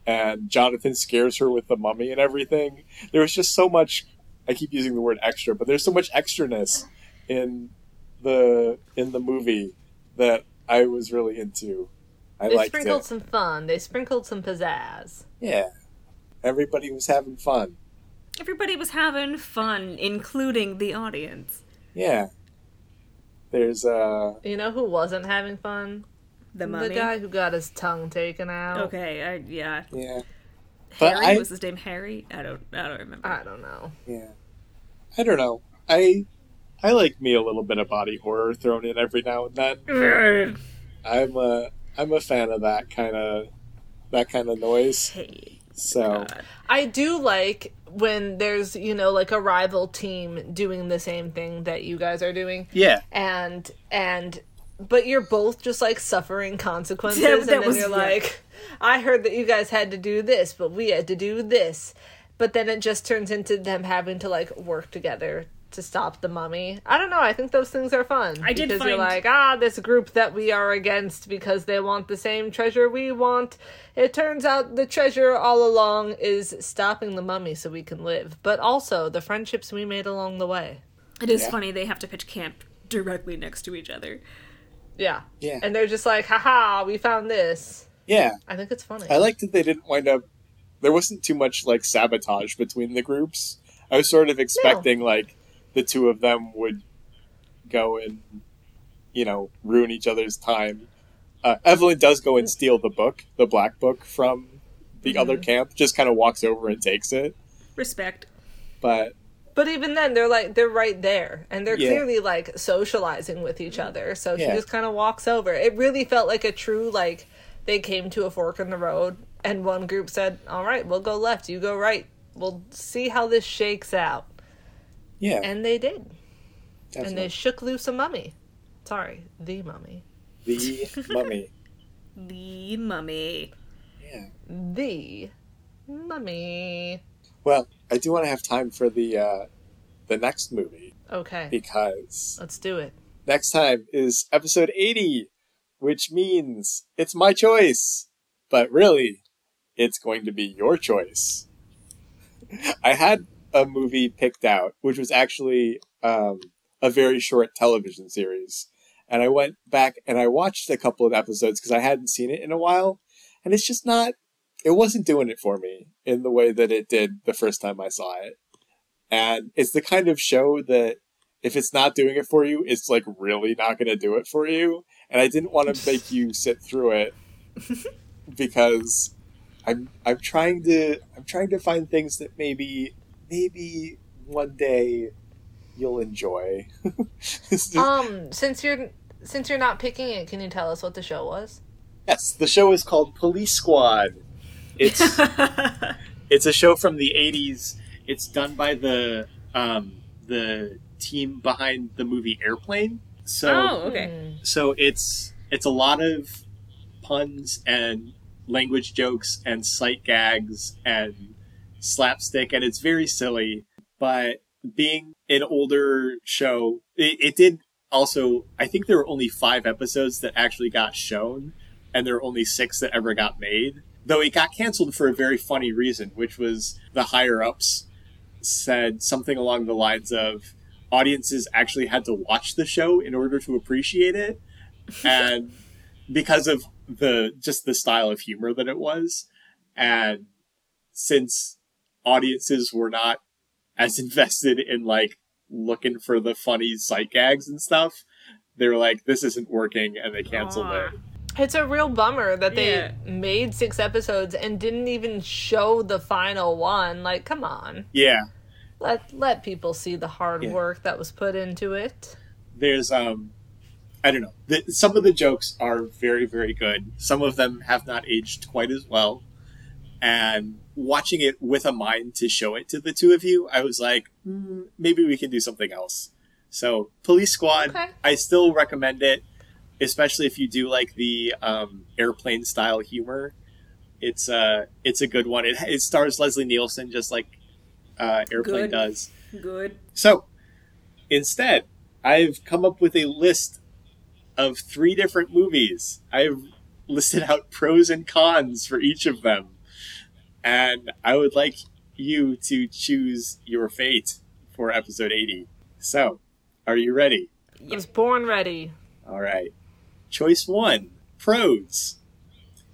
And Jonathan scares her with the mummy and everything. There was just so much. I keep using the word extra, but there's so much extraness in the in the movie that I was really into. I They liked sprinkled it. some fun. They sprinkled some pizzazz. Yeah, everybody was having fun. Everybody was having fun, including the audience. Yeah. There's uh You know who wasn't having fun? The mummy. The guy who got his tongue taken out. Okay, I, yeah. yeah. But Harry I was his name. Harry. I don't. I don't remember. I don't know. yeah. I don't know. I I like me a little bit of body horror thrown in every now and then. I'm a I'm a fan of that kind of that kind of noise. hey. So God. I do like when there's, you know, like a rival team doing the same thing that you guys are doing. yeah, And and but you're both just like suffering consequences That- and then was- you're yeah. like I heard that you guys had to do this, but we had to do this. But then it just turns into them having to like work together to stop the mummy. I don't know. I think those things are fun. I did because you're like, ah, this group that we are against because they want the same treasure we want. It turns out the treasure all along is stopping the mummy so we can live, but also the friendships we made along the way. It is Yeah. funny they have to pitch camp directly next to each other. Yeah. Yeah. And they're just like, haha, we found this. yeah. I think it's funny. I liked that they didn't wind up. There wasn't too much like sabotage between the groups. I was sort of expecting like the two of them would go and you know ruin each other's time. Uh, Evelyn does go and steal the book, the black book from the other camp. Just kind of walks over and takes it, Respect. but But even then, they're like they're right there, and they're Yeah. clearly like socializing with each other. So she Yeah. just kind of walks over. It really felt like a true like they came to a fork in the road, and one group said, "All right, we'll go left, you go right. We'll see how this shakes out." yeah, And they did, and definitely. they shook loose a mummy. Sorry, the mummy. the mummy. The mummy. Yeah. The mummy. Well, I do want to have time for the uh, the next movie Okay, because let's do it. next time is episode 80, which means it's my choice. But really, it's going to be your choice. I had a movie picked out, which was actually um, a very short television series. And I went back and I watched a couple of episodes because I hadn't seen it in a while. And it's just not, it wasn't doing it for me in the way that it did the first time I saw it. And it's the kind of show that if it's not doing it for you, it's like really not going to do it for you. And I didn't want to make you sit through it because I'm I'm trying to I'm trying to find things that maybe maybe one day you'll enjoy. Is- Um, since you're since you're not picking it, can you tell us what the show was? yes, the show is called Police Squad. It's It's a show from the '80s. It's done by the um, the team behind the movie Airplane. So oh, okay. so it's it's a lot of puns and language jokes and sight gags and slapstick and it's very silly but being an older show it, it did also i think there were only five episodes that actually got shown and there were only six that ever got made though it got canceled for a very funny reason which was the higher ups said something along the lines of audiences actually had to watch the show in order to appreciate it. And because of the just the style of humor that it was. And since audiences were not as invested in like looking for the funny sight gags and stuff they were like this isn't working and they canceled Aw. it ah. It's a real bummer that they Yeah. made six episodes and didn't even show the final one. Like, come on. yeah Let let people see the hard Yeah. work that was put into it. there's um i don't know the, some of the jokes are very very good some of them have not aged quite as well and watching it with a mind to show it to the two of you i was like hmm, maybe we can do something else so police squad Okay. i still recommend it especially if you do like the um, airplane style humor it's uh it's a good one it, it stars leslie nielsen just like uh, airplane Good. does Good. so, instead, I've come up with a list of three different movies. I've listed out pros and cons for each of them. And I would like you to choose your fate for episode 80. So, are you ready? I was born ready. All right. Choice one Pros.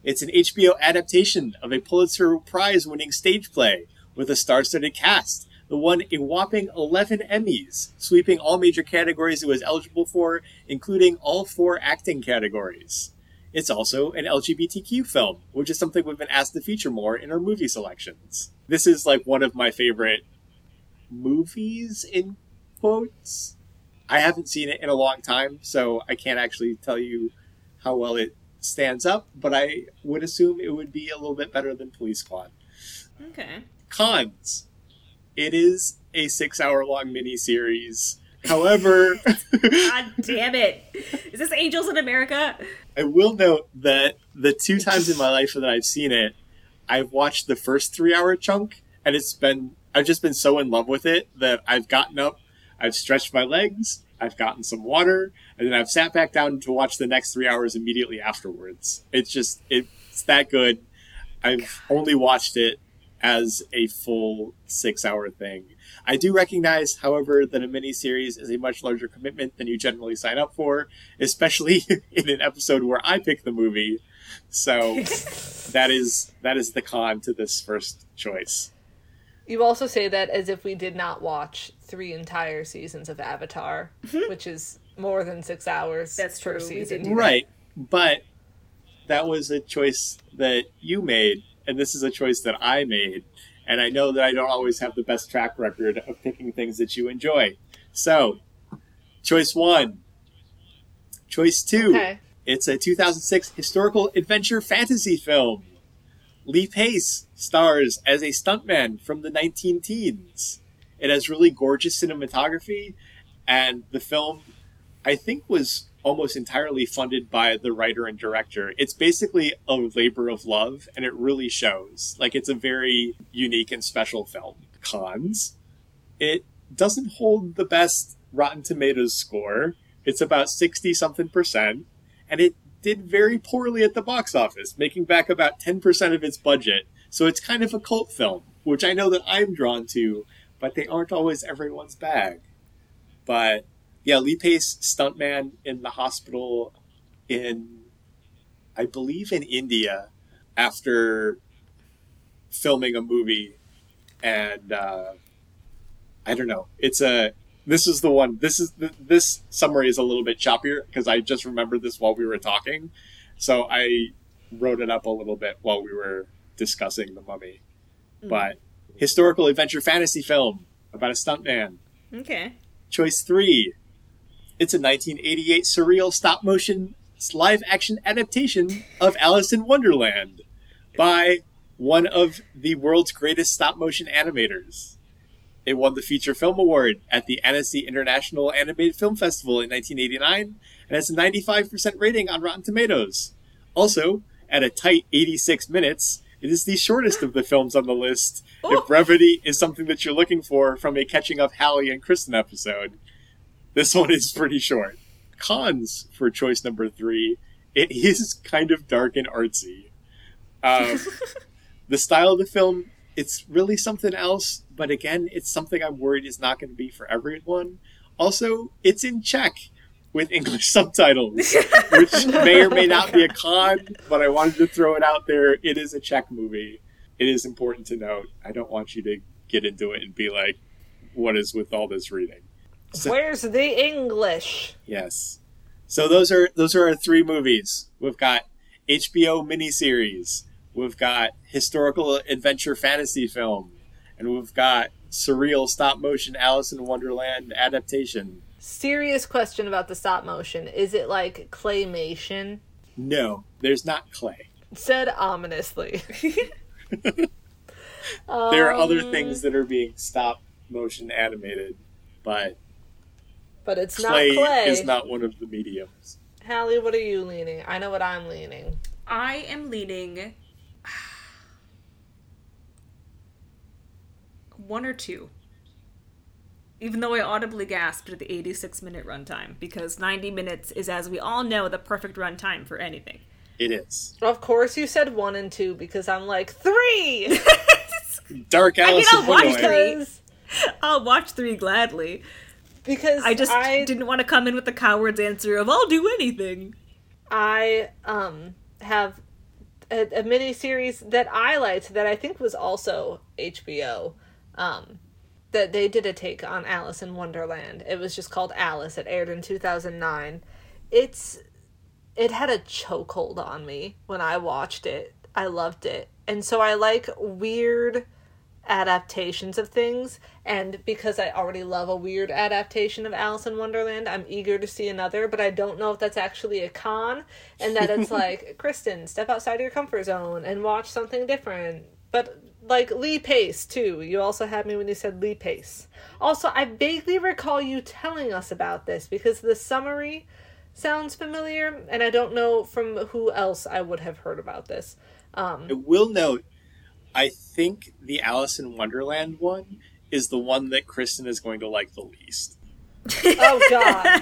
It's an HBO adaptation of a Pulitzer Prize winning stage play with a star studded cast that won a whopping 11 Emmys, sweeping all major categories it was eligible for, including all four acting categories. It's also an LGBTQ film, which is something we've been asked to feature more in our movie selections. This is like one of my favorite movies, in quotes. I haven't seen it in a long time, so I can't actually tell you how well it stands up, but I would assume it would be a little bit better than Police Squad. Okay. Cons. It is a six hour long miniseries. However, God damn it. Is this Angels in America? I will note that the two times in my life that I've seen it, I've watched the first three hour chunk, and it's been, I've just been so in love with it that I've gotten up, I've stretched my legs, I've gotten some water, and then I've sat back down to watch the next three hours immediately afterwards. It's just, it's that good. I've only watched it as a full six hour thing. I do recognize, however, that a miniseries is a much larger commitment than you generally sign up for, especially in an episode where I pick the movie. So that is that is the con to this first choice. You also say that as if we did not watch three entire seasons of Avatar, mm-hmm. which is more than six hours. That's true, we season. did. Right. But that was a choice that you made, and this is a choice that I made. And I know that I don't always have the best track record of picking things that you enjoy. So, choice one. Choice two. Okay. It's a 2006 historical adventure fantasy film. Lee Pace stars as a stuntman from the 19 teens. It has really gorgeous cinematography, and the film, I think, was almost entirely funded by the writer and director. It's basically a labor of love, and it really shows. Like, it's a very unique and special film. Cons. It doesn't hold the best Rotten Tomatoes score. It's about 60 something percent and it did very poorly at the box office, making back about 10% of its budget. So it's kind of a cult film, which I know that I'm drawn to, but they aren't always everyone's bag. But yeah, Lee Pace, stuntman in the hospital in, I believe, in India after filming a movie. And uh, I don't know. It's a this is the one this is th- this summary is a little bit choppier because i just remembered this while we were talking so i wrote it up a little bit while we were discussing the mummy mm. but historical adventure fantasy film about a stuntman Okay. choice three it's a 1988 surreal stop motion live action adaptation of alice in wonderland by one of the world's greatest stop motion animators. It won the Feature Film Award at the Annecy International Animated Film Festival in 1989 and has a 95% rating on Rotten Tomatoes. Also, at a tight 86 minutes, it is the shortest of the films on the list. Oh. If brevity is something that you're looking for from a catching up Hallie and Kristen episode, this one is pretty short. Cons for choice number three. It is kind of dark and artsy. Um, the style of the film, it's really something else, but again, it's something I'm worried is not going to be for everyone. Also, it's in Czech with English subtitles, which may or may not be a con, but I wanted to throw it out there. It is a Czech movie. It is important to note. I don't want you to get into it and be like, what is with all this reading? So- Where's the English? Yes. So those are those are our three movies. We've got HBO miniseries, we've got historical adventure fantasy film, and we've got surreal stop motion Alice in Wonderland adaptation. Serious question about the stop motion. Is it like claymation? No, there's not clay. Said ominously. There are other Um, things that are being stop motion animated, but But it's clay, not clay. is not one of the mediums. Hallie, what are you leaning? I know what I'm leaning. I am leaning one or two. Even though I audibly gasped at the 86 minute runtime, because 90 minutes is, as we all know, the perfect runtime for anything. It is. Of course, you said one and two because I'm like three. Dark Alice I mean, I'll in watch three. I'll watch three gladly. because I just I didn't want to come in with the coward's answer of I'll do anything. I um have a, a mini series that I liked that I think was also HBO. Um, that they did a take on Alice in Wonderland. It was just called Alice. It aired in two thousand nine. It's it had a chokehold on me when I watched it. I loved it, and so I like weird adaptations of things and because I already love a weird adaptation of Alice in Wonderland, I'm eager to see another, but I don't know if that's actually a con and that it's like, Kristen, step outside your comfort zone and watch something different. But like Lee Pace too. You also had me when you said Lee Pace. Also, I vaguely recall you telling us about this because the summary sounds familiar and I don't know from who else I would have heard about this. Um I will note, I think the Alice in Wonderland one is the one that Kristen is going to like the least. Oh god.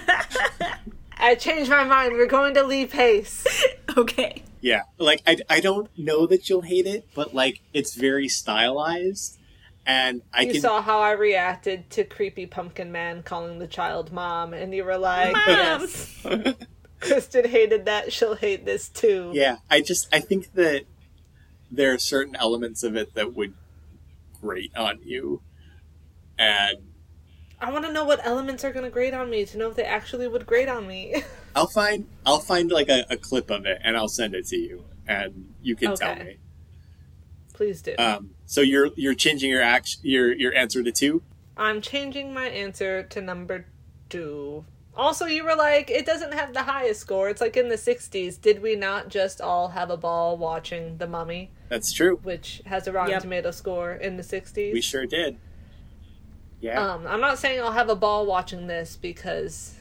I changed my mind. We're going to Lee Pace. Okay. Yeah, like I, I don't know that you'll hate it, but like it's very stylized, and I You can saw how I reacted to creepy pumpkin man calling the child mom, and you were like, Mom. "Yes, Kristen hated that. She'll hate this too." yeah. I just I think that there are certain elements of it that would grate on you, and I want to know what elements are going to grade on me to know if they actually would grade on me. I'll find I'll find like a, a clip of it and I'll send it to you, and you can tell me. Please do. Um, so you're you're changing your act your your answer to two. I'm changing my answer to number two. Also, you were like, it doesn't have the highest score. It's like in the 60s. Did we not just all have a ball watching The Mummy, That's true. which has a Rotten Yep. Tomato score in the 60s? We sure did. Yeah. Um, I'm not saying I'll have a ball watching this because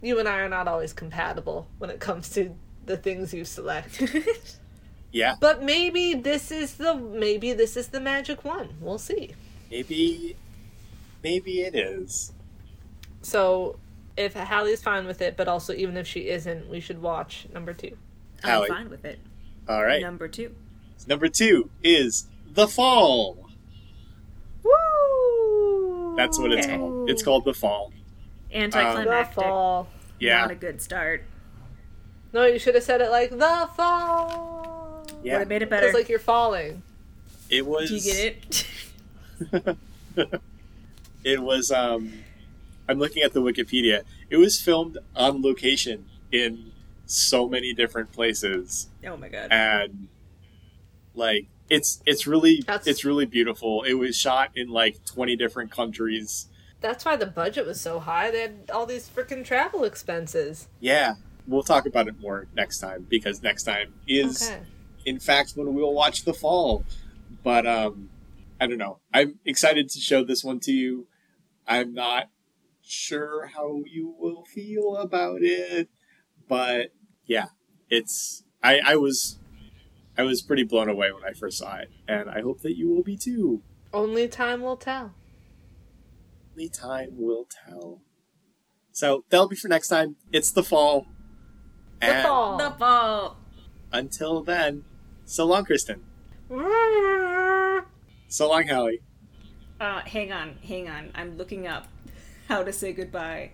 you and I are not always compatible when it comes to the things you select. yeah. but maybe this is the maybe this is the magic one. We'll see. Maybe maybe it is. So if Hallie's fine with it, but also even if she isn't, we should watch number two. I'm fine with it. All right. Number two. Number two is The Fall. Woo! That's what it's called. It's called The Fall. Anticlimactic. The fall. Yeah. Not a good start. No, you should have said it like the fall. Yeah. Would have made it better. Because like you're falling. It was Do you get it? it was um I'm looking at the Wikipedia. It was filmed on location in so many different places oh my god. and like it's it's really That's- it's really beautiful. It was shot in like 20 different countries. That's why the budget was so high. They had all these freaking travel expenses. Yeah. We'll talk about it more next time because next time is Okay. in fact, when we'll watch The Fall. But um, I don't know. I'm excited to show this one to you. I'm not sure how you will feel about it, but yeah, it's. I I was I was pretty blown away when I first saw it, and I hope that you will be too. Only time will tell. Only time will tell. So that'll be for next time. It's the fall. The And fall. The fall. Until then, so long, Kristen. So long, Hallie. Uh, hang on, hang on. I'm looking up how to say goodbye.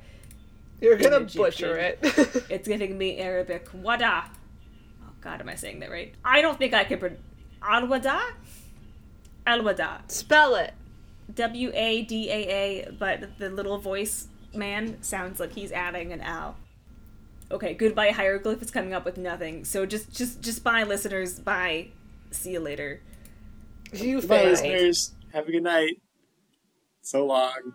You're gonna butcher it. It's giving me Arabic. Wada. God, am I saying that right? I don't think I can. Pro- Al-Wada? Al-Wada. Spell it. W A D A A, but the little voice man sounds like he's adding an L. Okay, goodbye hieroglyph is coming up with nothing. So just just just bye listeners, bye. See you later. You Goodbye, failed. listeners. Have a good night. So long.